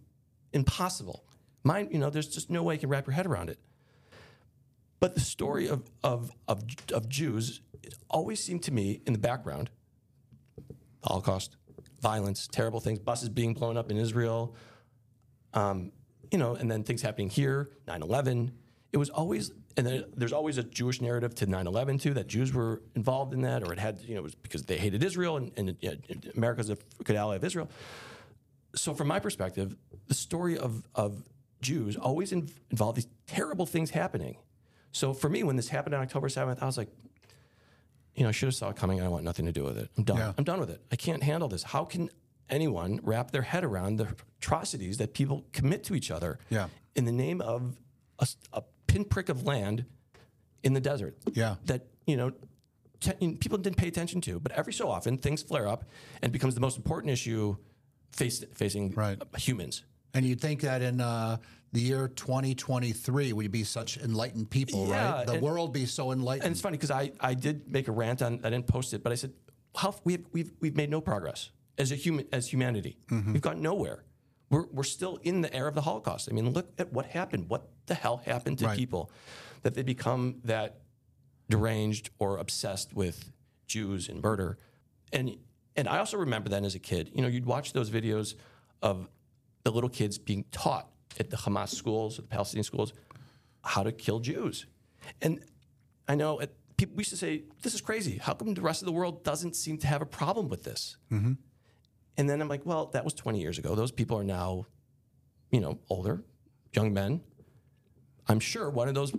A: impossible. Mine, you know, there's just no way you can wrap your head around it. But the story of of of, of Jews always seemed to me in the background. Holocaust, violence, terrible things, buses being blown up in Israel, um, you know, and then things happening here, 9/11. It was always, and then there's always a Jewish narrative to 9/11 too that Jews were involved in that, or it had, you know, it was because they hated Israel and, and you know, America's a good ally of Israel. So, from my perspective, the story of of Jews always in, involved these terrible things happening. So, for me, when this happened on October 7th, I was like, you know, I should have saw it coming. I want nothing to do with it. I'm done.
B: Yeah.
A: I'm done with it. I can't handle this. How can anyone wrap their head around the atrocities that people commit to each other
B: Yeah.
A: in the name of a, a pinprick of land in the desert?
B: Yeah.
A: That, you know, te- you know, people didn't pay attention to. But every so often, things flare up and becomes the most important issue face, facing
B: Right.
A: humans.
B: And you'd think that in uh, the year 2023, we'd be such enlightened people,
A: Yeah,
B: right? The
A: and-
B: world be so enlightened.
A: And it's funny because I, I did make a rant on I didn't post it, but I said how we've we've we've made no progress as a human as humanity. We've gone nowhere. We're we're still in the era of the Holocaust. I mean, look at what happened. What the hell happened to
B: Right.
A: people that they become that deranged or obsessed with Jews and murder? And and I also remember then as a kid, you know, you'd watch those videos of the little kids being taught at the Hamas schools, the Palestinian schools, how to kill Jews. And I know people we used to say, "This is crazy. How come the rest of the world doesn't seem to have a problem with this?" Mm-hmm. And then I'm like, "Well, that was 20 years ago. Those people are now, you know, older, young men. I'm sure one of those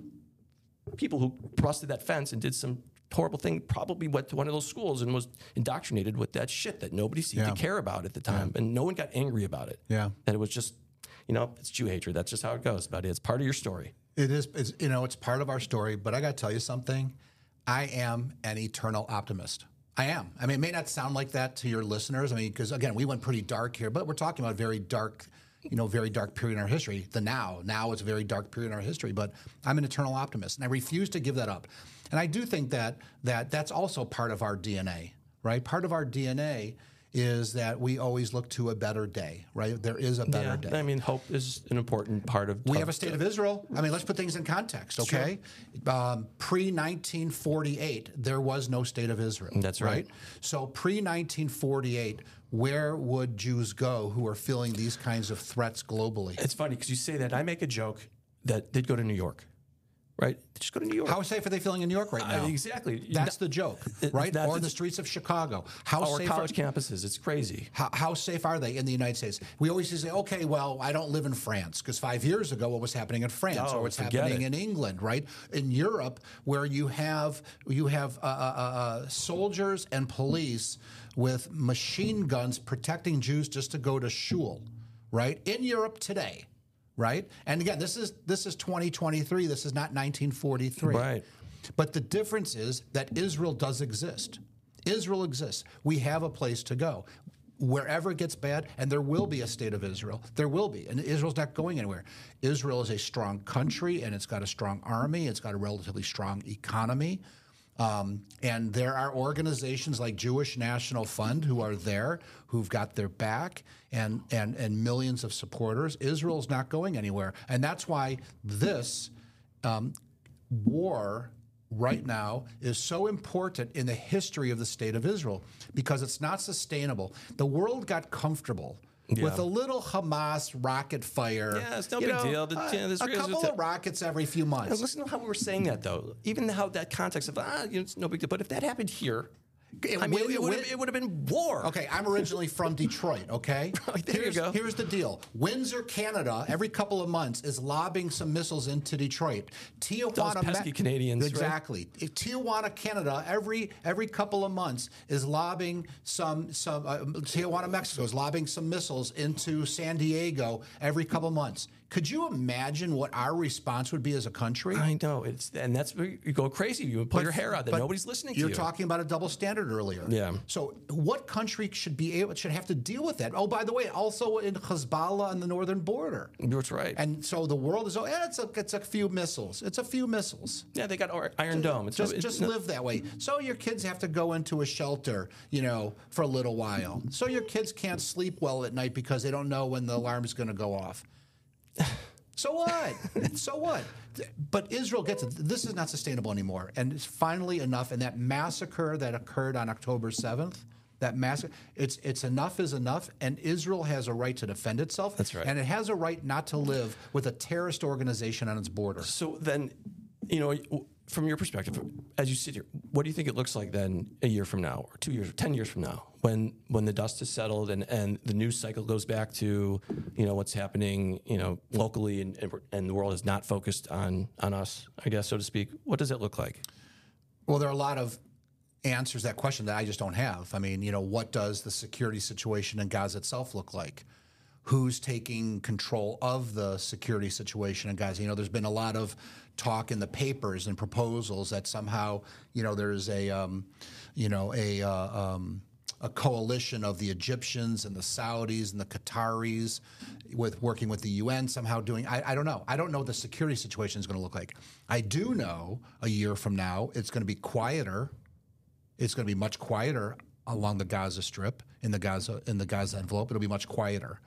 A: people who busted that fence and did some horrible thing probably went to one of those schools and was indoctrinated with that shit that nobody seemed
B: Yeah.
A: to care about at the time, and no one got angry about it.
B: Yeah.
A: that it was just, you know, it's Jew hatred. That's just how it goes, buddy. It's part of your story.
B: It is, it's, you know, it's part of our story. But I got to tell you something. I am an eternal optimist. I am. I mean, it may not sound like that to your listeners. I mean, because again, we went pretty dark here, but we're talking about very dark, you know, very dark period in our history. The now, now is a very dark period in our history. But I'm an eternal optimist, and I refuse to give that up. And I do think that that that's also part of our DNA, right? Part of our DNA is that we always look to a better day, right? There is a better day.
A: I mean, hope is an important part of.
B: We have a state of Israel. I mean, let's put things in context, okay? Um, Pre 1948, there was no state of Israel.
A: That's right.
B: So, pre 1948, where would Jews go who are feeling these kinds of threats globally?
A: It's funny because you say that. I make a joke that they'd go to New York, right? Just go to New York.
B: How safe are they feeling in New York right now?
A: Uh, exactly.
B: That's the joke, [LAUGHS] right?
A: that's
B: or
A: the-
B: the streets of Chicago. How
A: Our
B: safe
A: college
B: are,
A: campuses, it's crazy.
B: how, how safe are they in the United States? We always say, okay, well, I don't live in France because five years ago, what was happening in France
A: Oh,
B: or what's happening
A: it.
B: in England, right? In Europe, where you have you have uh, uh, uh, soldiers and police with machine guns protecting Jews just to go to shul, right? In Europe today, right? And again, this is this is 2023. This is not 1943.
A: Right.
B: But the difference is that Israel does exist. Israel exists. We have a place to go. Wherever it gets bad, and there will be a state of Israel, there will be. And Israel's not going anywhere. Israel is a strong country, and it's got a strong army, it's got a relatively strong economy. Um, and there are organizations like Jewish National Fund who are there, who've got their back, and, and, and millions of supporters. Israel's not going anywhere. And that's why this um, war right now is so important in the history of the state of Israel because it's not sustainable. The world got comfortable. With a little Hamas rocket fire,
A: Yeah, it's no
B: you
A: big
B: know,
A: deal. The-
B: uh,
A: yeah, this
B: a couple of rockets every few months.
A: Listen to how we were saying that, though. Even how that context of ah, you know, it's no big deal. But if that happened here,
B: It
A: I mean,
B: would-
A: it would have it would have been war.
B: Okay, I'm originally from Detroit, okay? [LAUGHS]
A: There you
B: here's,
A: go.
B: Here's the deal. Windsor, Canada, every couple of months is lobbing some missiles into Detroit. Tijuana,
A: pesky Canadians.
B: Exactly. If Tijuana, Canada, every every couple of months is lobbing some some uh, Tijuana, Mexico is lobbing some missiles into San Diego every couple of months. Could you imagine what our response would be as a country?
A: I know it's and that's where you go crazy. You pull your hair out that nobody's listening to
B: You're
A: you.
B: talking about a double standard earlier.
A: Yeah.
B: So what country should be able should have to deal with that? Oh, by the way, also in Hezbollah on the northern border.
A: That's right.
B: And so the world is oh, yeah, it's a it's a few missiles. It's a few missiles.
A: yeah, they got Iron Dome. It's
B: Just
A: no-
B: just
A: no-
B: live that way. So your kids have to go into a shelter, you know, for a little while. So your kids can't sleep well at night because they don't know when the alarm is going to go off. [SIGHS] So what? [LAUGHS] so what? But Israel gets it. This is not sustainable anymore. And it's finally enough. And that massacre that occurred on October 7th, that massacre, it's, it's enough is enough. And Israel has a right to defend itself.
A: That's right.
B: And it has a right not to live with a terrorist organization on its border.
A: So then, you know, from your perspective, as you sit here, what do you think it looks like then a year from now, or two years, or ten years from now, when when the dust is settled and, and the news cycle goes back to, you know, what's happening, you know, locally, and and, and the world is not focused on on us, I guess, so to speak. What does it look like?
B: Well, there are a lot of answers to that question that I just don't have. I mean, you know, what does the security situation in Gaza itself look like? Who's taking control of the security situation in Gaza? You know, there's been a lot of talk in the papers and proposals that somehow, you know, there's a, um, you know, a uh, um, a coalition of the Egyptians and the Saudis and the Qataris with working with the UN somehow doing I, I don't know. I don't know what the security situation is going to look like. I do know a year from now it's going to be quieter. It's going to be much quieter along the Gaza Strip in the Gaza in the Gaza envelope. It'll be much quieter.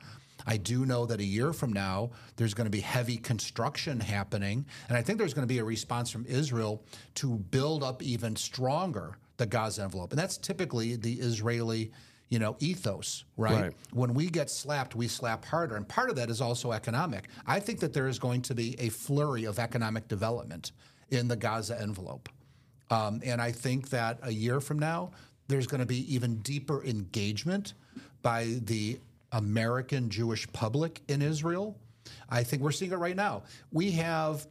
B: I do know that a year from now there's going to be heavy construction happening, and I think there's going to be a response from Israel to build up even stronger the Gaza envelope, and that's typically the Israeli, you know, ethos, right?
A: Right.
B: When we get slapped, we slap harder, and part of that is also economic. I think that there is going to be a flurry of economic development in the Gaza envelope. Um, and I think that a year from now, there's going to be even deeper engagement by the American Jewish public in Israel. I think we're seeing it right now. We have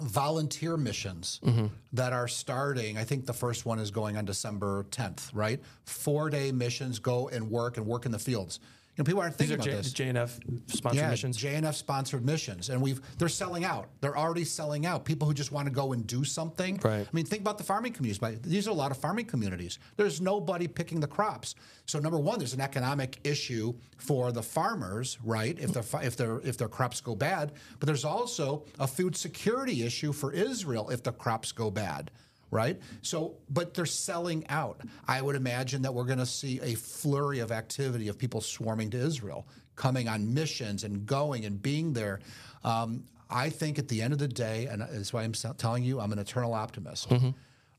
B: volunteer missions mm-hmm. that are starting. I think the first one is going on December 10th, right? Four day missions go and work and work in the fields. You know, people aren't thinking about
A: J,
B: this.
A: JNF sponsored
B: Yeah,
A: missions.
B: JNF sponsored missions, and we've they're selling out. They're already selling out. People who just want to go and do something.
A: Right.
B: I mean, think about the farming communities. These are a lot of farming communities. There's nobody picking the crops. So number one, there's an economic issue for the farmers, right? If their if their if their crops go bad, but there's also a food security issue for Israel if the crops go bad right? So, but they're selling out. I would imagine that we're going to see a flurry of activity of people swarming to Israel, coming on missions and going and being there. Um, I think at the end of the day, and that's why I'm telling you, I'm an eternal optimist.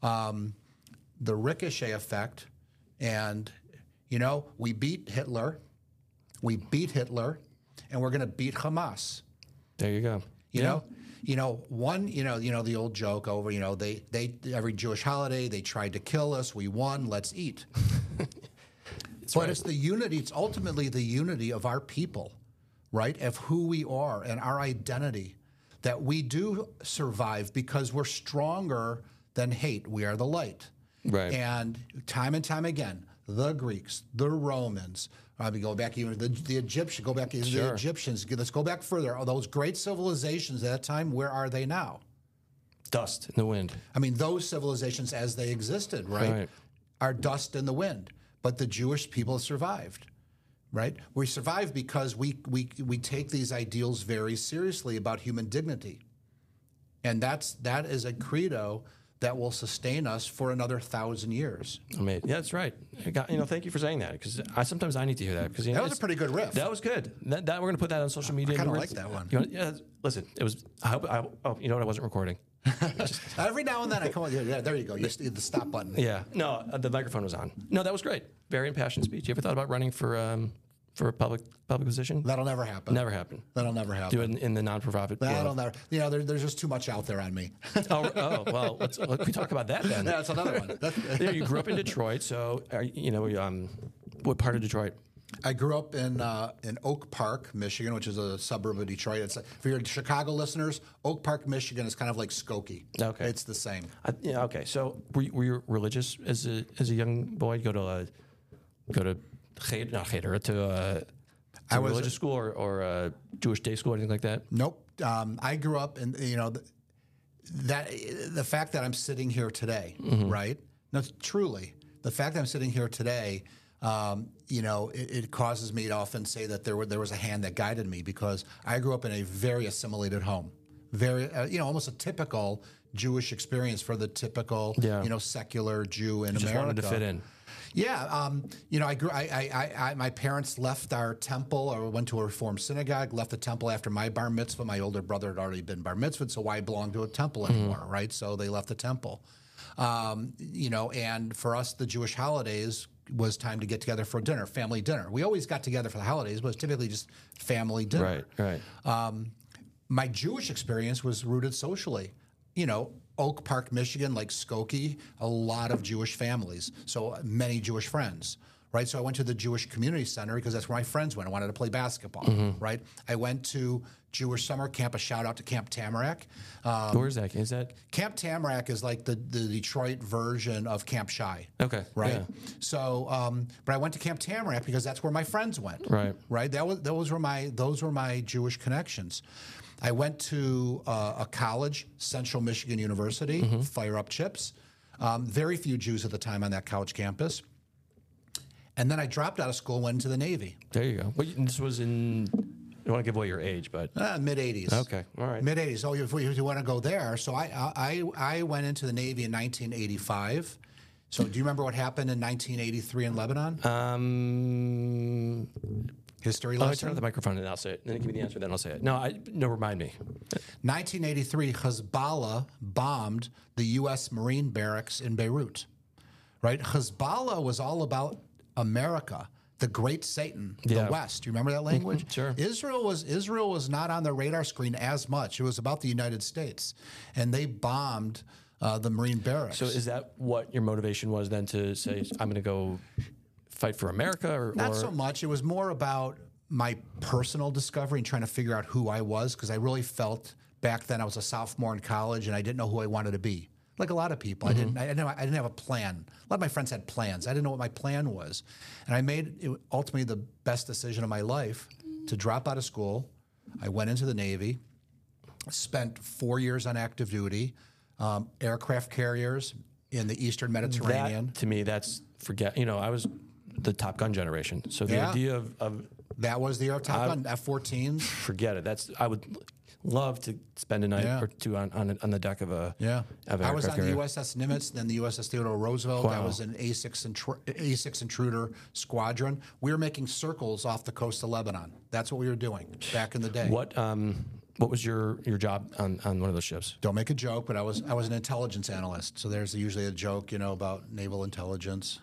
B: Um, the ricochet effect, and you know, we beat Hitler, we beat Hitler, and we're going to beat Hamas.
A: There you go.
B: You know, you know, one, you know, you know the old joke over, you know, they they every Jewish holiday they tried to kill us, we won, let's eat. [LAUGHS] but
A: right.
B: it's the unity. It's ultimately the unity of our people, right? Of who we are and our identity that we do survive because we're stronger than hate. We are the light.
A: Right.
B: And time and time again, the Greeks, the Romans, I mean, go back even the, the Egyptians, go back the
A: Sure.
B: Egyptians. Let's go back further. All those great civilizations at that time, where are they now?
A: Dust in the wind.
B: I mean, those civilizations as they existed, right,
A: Right.
B: are dust in the wind. But the Jewish people survived, right? We survive because we, we, we take these ideals very seriously about human dignity. And that's, that is a credo that will sustain us for another thousand years.
A: Amazing. Yeah, that's right. Got, you know, thank you for saying that because I sometimes I need to hear that because you know,
B: That was a pretty good riff.
A: That was good. That, that we're gonna put that on social media.
B: I kinda
A: We're-
B: like that one.
A: You know, yeah, listen, it was. I hope. I, oh, you know what? I wasn't recording. [LAUGHS]
B: Every now and then I come on, yeah, there you go. You see the stop button.
A: Yeah. No, uh, the microphone was on. No, that was great. Very impassioned speech. You ever thought about running for um, for a public public position?
B: That'll never happen.
A: Never happen.
B: That'll never happen.
A: Do it in, in the nonprofit.
B: That'll
A: world.
B: never. You know, there, there's just too much out there on me. [LAUGHS]
A: oh, oh, well, let's, let, we talk about that then. [LAUGHS]
B: That's another one. That's- [LAUGHS]
A: Yeah, you grew up in Detroit, so are, you know, um, what part of Detroit?
B: I grew up in uh, in Oak Park, Michigan, which is a suburb of Detroit. It's for your Chicago listeners, Oak Park, Michigan is kind of like Skokie.
A: Okay.
B: it's the same.
A: I, yeah, okay. So were you, were you religious as a as a young boy? Go to a go to cheder, not cheder, to a, to
B: I
A: a
B: was-
A: religious school or, or a Jewish day school, or anything like that.
B: Nope. Um, I grew up in you know th- that the fact that I'm sitting here today, right? No, truly, the fact that I'm sitting here today, um, you know, it, it causes me to often say that there were, there was a hand that guided me because I grew up in a very assimilated home, very uh, you know almost a typical Jewish experience for the typical
A: Yeah.
B: you know secular Jew in
A: Just
B: America.
A: wanted to fit in.
B: Yeah, um, you know, I grew. I, I, I, I, my parents left our temple, or went to a Reformed synagogue. Left the temple after my bar mitzvah. My older brother had already been bar mitzvah, so why belong to a temple anymore, right? So they left the temple. Um, you know, and for us, the Jewish holidays was time to get together for dinner, family dinner. We always got together for the holidays, but it was typically just family dinner
A: Right, right.
B: my Jewish experience was rooted socially. You know, Oak Park, Michigan, like Skokie, a lot of Jewish families, so many Jewish friends, right? So I went to the Jewish Community Center because that's where my friends went. I wanted to play basketball, right? I went to Jewish summer camp. A shout out to Camp Tamarack. Um,
A: Where's that? Is that
B: camp Tamarack is like the, the Detroit version of Camp Chi.
A: okay?
B: Right.
A: yeah.
B: So, um, but I went to Camp Tamarack because that's where my friends went.
A: Right.
B: Right. That was those were my those were my Jewish connections. I went to uh, a college, Central Michigan University,
A: Mm-hmm.
B: Fire Up Chips. Um, very few Jews at the time on that college campus. And then I dropped out of school, went into the Navy,
A: There you go. Well, this was in. I don't want to give away your age, but
B: uh, mid '80s.
A: okay, all right.
B: Mid '80s. Oh, if you, if you want to go there, so I, I I went into the Navy in 1985. So, do you remember what happened in 1983 in Lebanon?
A: Um,
B: History
A: oh, turn on the microphone and I'll say it. Then give me the answer, then I'll say it. No, I no. Remind me.
B: 1983, Hezbollah bombed the U.S. Marine barracks in Beirut. Right? Hezbollah was all about America, the great Satan,
A: Yeah. Mm-hmm.
B: the West. Do you remember that language?
A: Sure.
B: Israel was Israel was not on the radar screen as much. It was about the United States, and they bombed uh, the Marine barracks.
A: So is that what your motivation was then to say I'm going to go fight for America or,
B: Not
A: or
B: so much. It was more about my personal discovery and trying to figure out who I was because I really felt back then I was a sophomore in college and I didn't know who I wanted to be. Like a lot of people, I didn't. I didn't. I didn't have a plan. A lot of my friends had plans. I didn't know what my plan was, and I made it, ultimately the best decision of my life to drop out of school. I went into the Navy, spent four years on active duty, um, aircraft carriers in the Eastern Mediterranean.
A: that to me that's forget. You know, I was the Top Gun generation, so the
B: Yeah.
A: idea of, of
B: That was the Air Top Gun F-14s.
A: forget it. That's I would love to spend a night
B: Yeah.
A: or two on, on on the deck of a
B: Yeah,
A: Of
B: I was on
A: aircraft
B: the. USS Nimitz, then the USS Theodore Roosevelt. I
A: Wow.
B: was an A6 intru- A6 intruder squadron. We were making circles off the coast of Lebanon. That's what we were doing back in the day.
A: What um what was your your job on, on one of those ships?
B: Don't make a joke, but I was I was an intelligence analyst. So there's usually a joke, you know, about naval intelligence.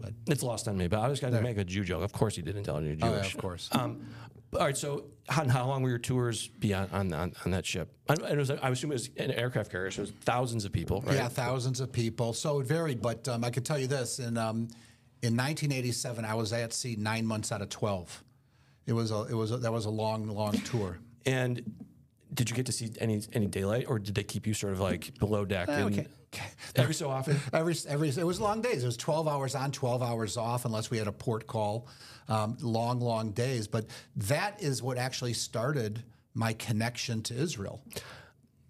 B: But
A: It's lost on me, but I was going to make a Jew joke. Of course, you did intelligent
B: oh,
A: Jewish.
B: yeah, of course.
A: Um, All right. So how, how long were your tours be on on, on, on that ship? I, I, was, I assume it was an aircraft carrier, so it was thousands of people, right?
B: Yeah, thousands of people. So it varied, but um, I can tell you this: in um, in 1987, I was at sea nine months out of 12. It was a, it was a, that was a long, long tour.
A: And did you get to see any any daylight, or did they keep you sort of like below deck and
B: okay.
A: Every so often? [LAUGHS]
B: Every every it was long days. It was 12 hours on, 12 hours off, unless we had a port call. Um, long, long days. But that is what actually started my connection to Israel.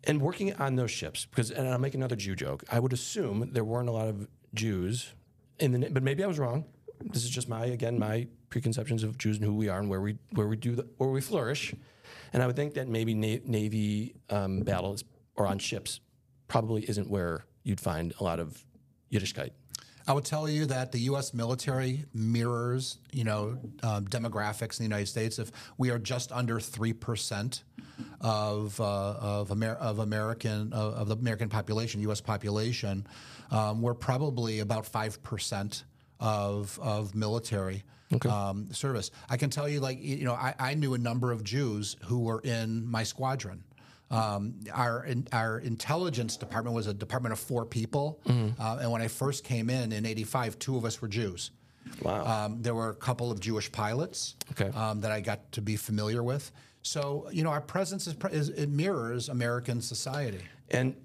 A: And working on those ships, because and I'll make another Jew joke. I would assume there weren't a lot of Jews in the, but maybe I was wrong. This is just my again my preconceptions of Jews and who we are and where we where we do the, where we flourish. And I would think that maybe na- Navy um, battles or on ships probably isn't where you'd find a lot of Yiddishkeit.
B: I would tell you that the U.S. military mirrors, you know, um, demographics in the United States. If we are just under three percent of uh, of, Amer- of American of, of the American population, U.S. population, um, we're probably about five percent of of military. Um, service. I can tell you, like you know, I, I knew a number of Jews who were in my squadron. Um, our in, our intelligence department was a department of four people, uh, and when I first came in in '85, two of us were Jews.
A: Wow.
B: Um, there were a couple of Jewish pilots
A: Okay.
B: um, that I got to be familiar with. So you know, our presence is, is it mirrors American society.
A: And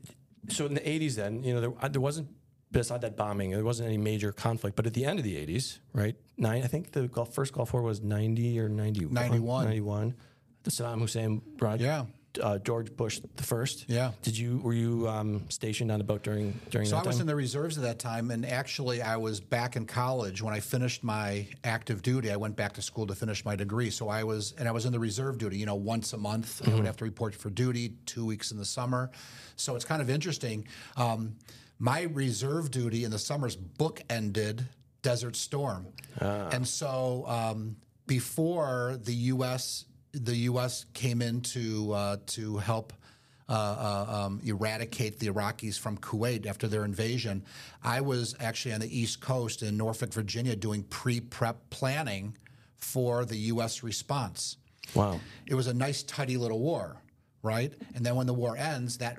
A: so in the 80s, then, you know, there, uh, there wasn't, beside that bombing, there wasn't any major conflict. But at the end of the 80s, right? Nine, I think the Gulf, first Gulf War was 90 or 91.
B: 91.
A: 91. The Saddam Hussein brought
B: Yeah.
A: Uh, George Bush the first.
B: Yeah.
A: Did you, were you um, stationed on a boat during, during
B: the
A: So
B: I was
A: time?
B: in the reserves at that time, and actually, I was back in college when I finished my active duty. I went back to school to finish my degree. So I was, and I was in the reserve duty. You know, once a month, I would have to report for duty. Two weeks in the summer. So it's kind of interesting. Um, my reserve duty in the summers book ended Desert Storm, and so um, before the U.S. the U.S. came in to uh, to help uh, uh, um, eradicate the Iraqis from Kuwait after their invasion. I was actually on the East Coast in Norfolk, Virginia, doing pre-prep planning for the U.S. response.
A: wow.
B: It was a nice, tidy little war, right? And then when the war ends, that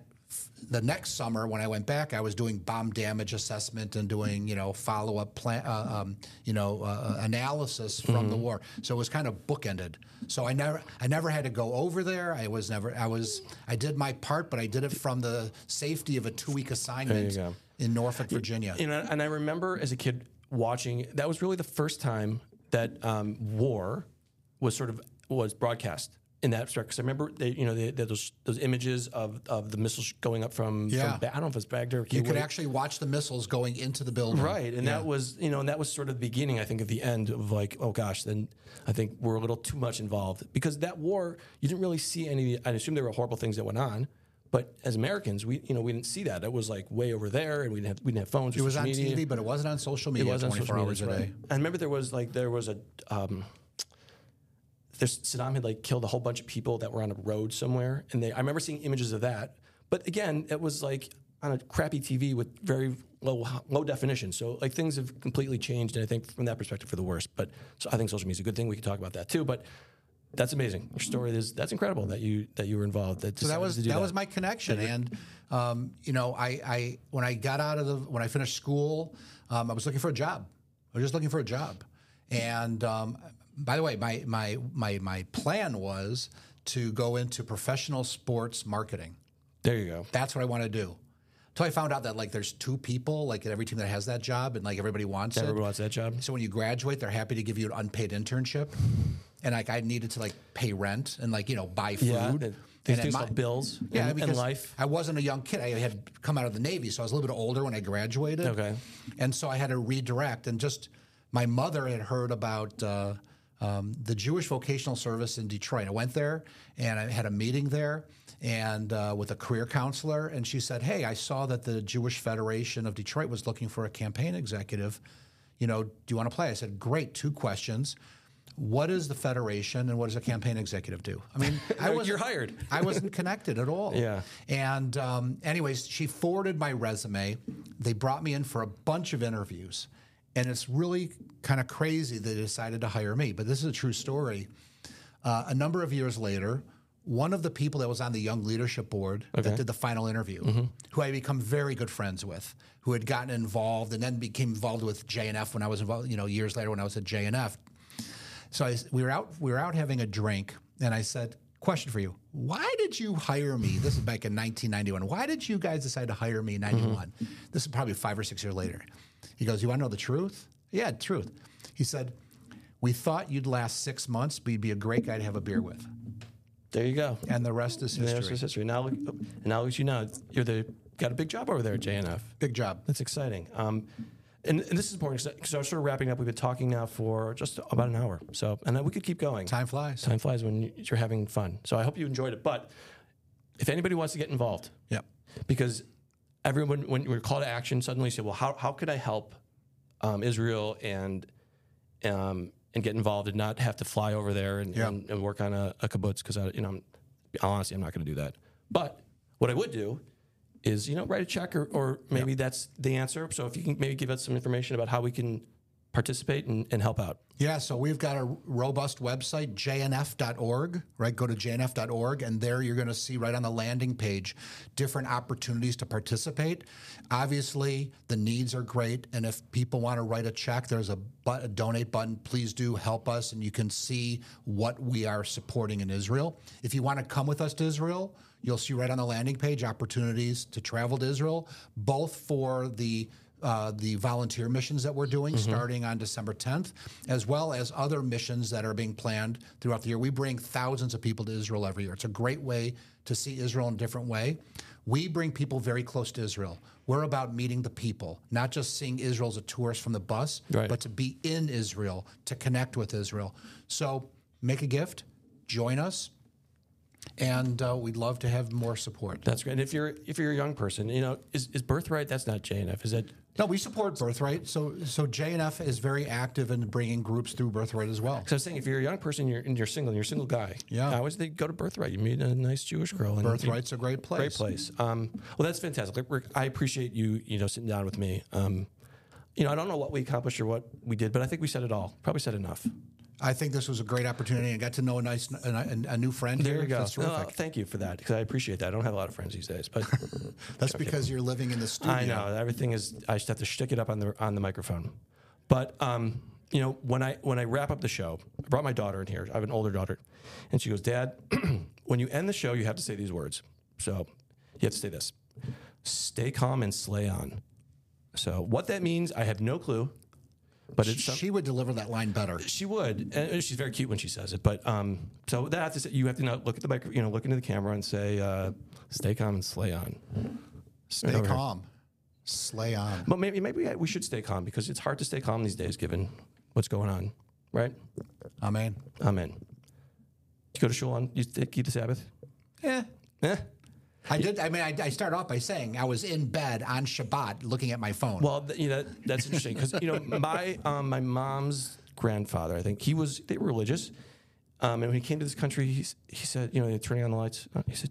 B: the next summer when I went back, I was doing bomb damage assessment and doing you know follow up plan, uh, um, you know uh, analysis from the war. So it was kind of bookended. So I never I never had to go over there. I was never I was I did my part, but I did it from the safety of a two week assignment in Norfolk, Virginia.
A: You know, and I remember as a kid watching. That was really the first time that um, war was sort of was broadcast in that respect. Because I remember, they, you know, they, they, those those images of, of the missiles going up from,
B: Yeah.
A: from Ba- I don't know if it's Baghdad or
B: you could actually watch the missiles going into the building.
A: Right, and that was you know, and that was sort of the beginning. I think of the end of like, oh gosh, then I think we're a little too much involved because that war, you didn't really see any. I assume there were horrible things that went on, but as Americans, we you know we didn't see that. It was like way over there, and we didn't have we didn't have phones. Or
B: It was on
A: media.
B: TV, but it wasn't on social media.
A: It was on
B: 24
A: social
B: hours
A: media,
B: a
A: that's
B: day.
A: right. I remember there was like there was a um, there's Saddam had like killed a whole bunch of people that were on a road somewhere, and they I remember seeing images of that. But again, it was like on a crappy TV with very low low definition. So like things have completely changed, and I think from that perspective for the worse. But so I think social media is a good thing. We can talk about that too. But that's amazing. Your story is that's incredible that you that you were involved. That
B: So that was that,
A: do
B: was my connection, and um, you know, I, I when I got out of the when I finished school, um, I was looking for a job. I was just looking for a job, and um, by the way, my my my my plan was to go into professional sports marketing.
A: There you go.
B: That's what I want to do. So I found out that like there's two people like at every team that has that job, and like everybody wants it.
A: Everyone wants that job.
B: So when you graduate, they're happy to give you an unpaid internship. And like I needed to like pay rent and like you know buy food.
A: Yeah,
B: and
A: these
B: then
A: things
B: my-
A: bills.
B: yeah,
A: and,
B: because
A: and life.
B: I wasn't a young kid. I had come out of the Navy, so I was a little bit older when I graduated.
A: Okay.
B: And so I had to redirect. And just my mother had heard about uh, um, the Jewish Vocational Service in Detroit. I went there and I had a meeting there and uh, with a career counselor. And she said, Hey, I saw that the Jewish Federation of Detroit was looking for a campaign executive. You know, do you want to play? I said, Great. Two questions. What is the federation and what does a campaign executive do? I mean, [LAUGHS] I was You're
A: hired. [LAUGHS]
B: I wasn't connected at all.
A: Yeah.
B: And um, anyways, she forwarded my resume. They brought me in for a bunch of interviews, and it's really kind of crazy they decided to hire me. But this is a true story. Uh, a number of years later, one of the people that was on the young leadership board that did the final interview, who I become very good friends with, who had gotten involved and then became involved with JNF when I was involved, you know, years later when I was at JNF. So I, we were out we were out having a drink, and I said, "Question for you: Why did you hire me?" This is back in 1991. Why did you guys decide to hire me in '91? This is probably five or six years later. He goes, "You want to know the truth?" Yeah, truth. He said, "We thought you'd last six months, but you'd be a great guy to have a beer with."
A: There you go.
B: And the rest is history.
A: there's history. Now, look- now look you know, You're the got a big job over there at JNF.
B: Big job.
A: That's exciting. Um, and, and this is important because I'm sort of wrapping up. We've been talking now for just about an hour. So, and then we could keep going.
B: Time flies.
A: Time flies when you're having fun. So I hope you enjoyed it. But if anybody wants to get involved,
B: yeah,
A: because everyone, when we're call to action, suddenly say, well, how, how could I help um, Israel and um, and get involved and not have to fly over there and,
B: Yeah.
A: and, and work on a, a kibbutz? Because I, you know, I'm, honestly, I'm not going to do that. But what I would do is, you know, write a check or, or maybe that's the answer. So if you can maybe give us some information about how we can participate and, and help out.
B: Yeah, so we've got a robust website, jnf.org, right? Go to jnf.org, and there you're going to see right on the landing page different opportunities to participate. Obviously, the needs are great, and if people want to write a check, there's a, but, a donate button. Please do help us, and you can see what we are supporting in Israel. If you want to come with us to Israel, you'll see right on the landing page opportunities to travel to Israel, both for the uh, the volunteer missions that we're doing starting on December 10th, as well as other missions that are being planned throughout the year. We bring thousands of people to Israel every year. It's a great way to see Israel in a different way. We bring people very close to Israel. We're about meeting the people, not just seeing Israel as a tourist from the bus,
A: Right.
B: but to be in Israel, to connect with Israel. So make a gift, join us, and uh, we'd love to have more support.
A: That's great. And if you're if you're a young person, you know, is, is birthright? That's not JNF. Is that
B: No, we support Birthright. So, so JNF is very active in bringing groups through Birthright as well.
A: So I was saying, if you're a young person, you're and you're single, and you're a single guy.
B: Yeah.
A: I always think go to Birthright. You meet a nice Jewish girl. And
B: Birthright's a great place.
A: great place. Um, well, that's fantastic. Rick, I appreciate you, you know, sitting down with me. Um, you know, I don't know what we accomplished or what we did, but I think we said it all. Probably said enough.
B: I think this was a great opportunity and got to know a nice, a, a- new friend.
A: There
B: here.
A: you go.
B: That's terrific.
A: thank you for that because I appreciate that. I don't have a lot of friends these days, but [LAUGHS]
B: That's because you're living in the studio.
A: I know everything is. I just have to stick it up on the on the microphone. But um, you know, when I when I wrap up the show, I brought my daughter in here. I have an older daughter, and she goes, "Dad, [CLEARS THROAT] when you end the show, you have to say these words. So you have to say this: Stay calm and slay on." So what that means, I have no clue. But some,
B: She would deliver that line better.
A: she would, and she's very cute when she says it. But um, so that have to say, you have to now look at the micro, you know, look into the camera and say, uh, "Stay calm and slay on."
B: Stay
A: over here.
B: calm. Slay on.
A: But maybe maybe we should stay calm because it's hard to stay calm these days given what's going on, right?
B: Amen.
A: Amen. You go to shul on you keep the Sabbath?
B: Yeah.
A: Eh.
B: I did. I mean, I, I started off by saying I was in bed on Shabbat looking at my phone.
A: Well, th- you know that's interesting because you know my um, my mom's grandfather, I think he was they were religious, um, and when he came to this country, he, he said, you know, turning on the lights. uh, He said,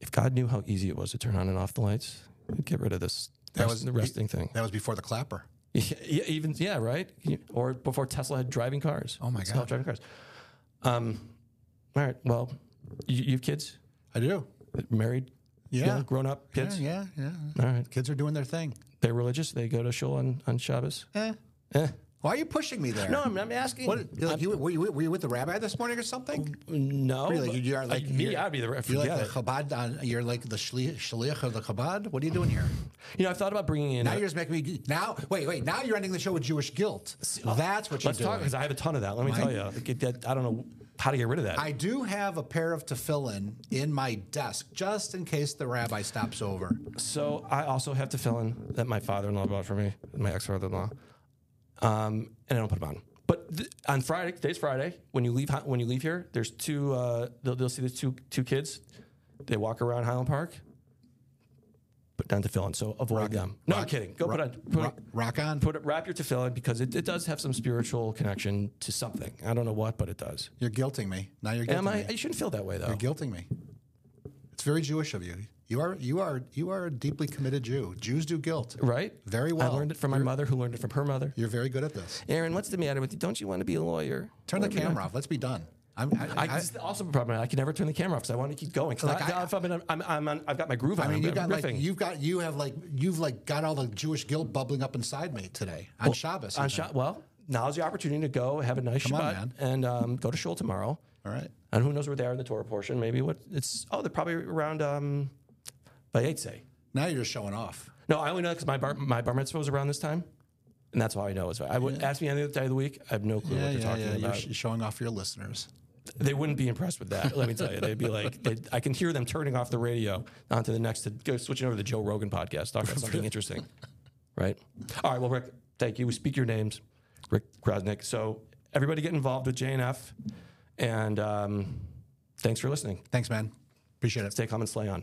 A: if God knew how easy it was to turn on and off the lights, he'd get rid of this.
B: That was-
A: the resting thing.
B: that was before the clapper. [LAUGHS]
A: Yeah, yeah, even yeah, right. Or before Tesla had driving cars.
B: Oh my God.
A: self-driving cars. Um, all right. Well, you, you have kids,
B: I do.
A: Married,
B: Yeah.
A: young, grown up kids.
B: yeah, yeah.
A: All right.
B: Kids are doing their thing.
A: They're religious. They go to shul on on Shabbos.
B: Eh.
A: Eh.
B: Why are you pushing me there?
A: No, I'm, I'm asking.
B: What, like, you, were, you, were you with the rabbi this morning or something?
A: No,
B: Really,
A: but-
B: you are like
A: me. I'd be the
B: rabbi.
A: You're
B: like the Chabad. On, you're like the shli- shliach of the Chabad. What are you doing here? [LAUGHS]
A: You know, I've thought about bringing in.
B: Now
A: a-
B: you're just making me. Now wait, wait. Now you're ending the show with Jewish guilt. That's what you're
A: let's
B: doing.
A: talk because I have a ton of that. Let me tell you, I don't know how to get rid of that.
B: I do have a pair of tefillin in my desk just in case the rabbi stops over.
A: So I also have tefillin that my father-in-law bought for me, my ex-father-in-law, um, and I don't put them on. But th- on Friday, today's Friday. When you leave, when you leave here, there's two. Uh, they'll, they'll see the two two kids. They walk around Highland Park. Put down tefillin, so avoid them. No, I'm kidding. Go
B: rock-
A: put on. Put,
B: rock- rock on.
A: Put it, wrap your tefillin because it, it does have some spiritual connection to something. I don't know what, but it does.
B: You're guilting me. Now you're guilting
A: Am I?
B: me.
A: You shouldn't feel that way though.
B: You're guilting me. It's very Jewish of you. You are you are you are a deeply committed Jew. Jews do guilt.
A: Right?
B: Very well.
A: I learned it from my mother, who learned it from her mother.
B: You're very good at this.
A: Aaron, what's the matter with you? Don't you want to be a lawyer?
B: Turn the
A: Or be a-
B: camera off. Let's be done. I'm, I,
A: I,
B: I,
A: this is also a problem. I can never turn the camera off because I want to keep going.
B: Like,
A: I,
B: I-
A: if I'm, in a, I'm, I'm on, I've got my groove on.
B: I mean,
A: I'm
B: you got like
A: riffing.
B: you've got you have like you've like got all the Jewish guilt bubbling up inside me today on Shabbos.
A: on shot. Well, now's the opportunity to go have a nice
B: Come
A: Shabbat
B: man.
A: and um, go to shul tomorrow.
B: All right.
A: And who knows where they are in the Torah portion? Maybe what it's. Oh, they're probably around um, Vayetze.
B: Now you're just showing off.
A: No, I only know because my bar, my bar mitzvah was around this time, and that's how I know. It's, I would ask me any other day of the week. I have no clue
B: Yeah,
A: what they're
B: yeah,
A: talking
B: yeah. You're sh- showing off your listeners.
A: They wouldn't be impressed with that. Let me tell you, they'd be like, they'd, I can hear them turning off the radio onto the next, to go switching over to the Joe Rogan podcast, talking about [LAUGHS] something interesting, right? All right, well, Rick, thank you. We speak your names, Rick Krosnick. So everybody get involved with JNF, and um, thanks for listening.
B: Thanks, man. Appreciate it.
A: Stay calm and slay on.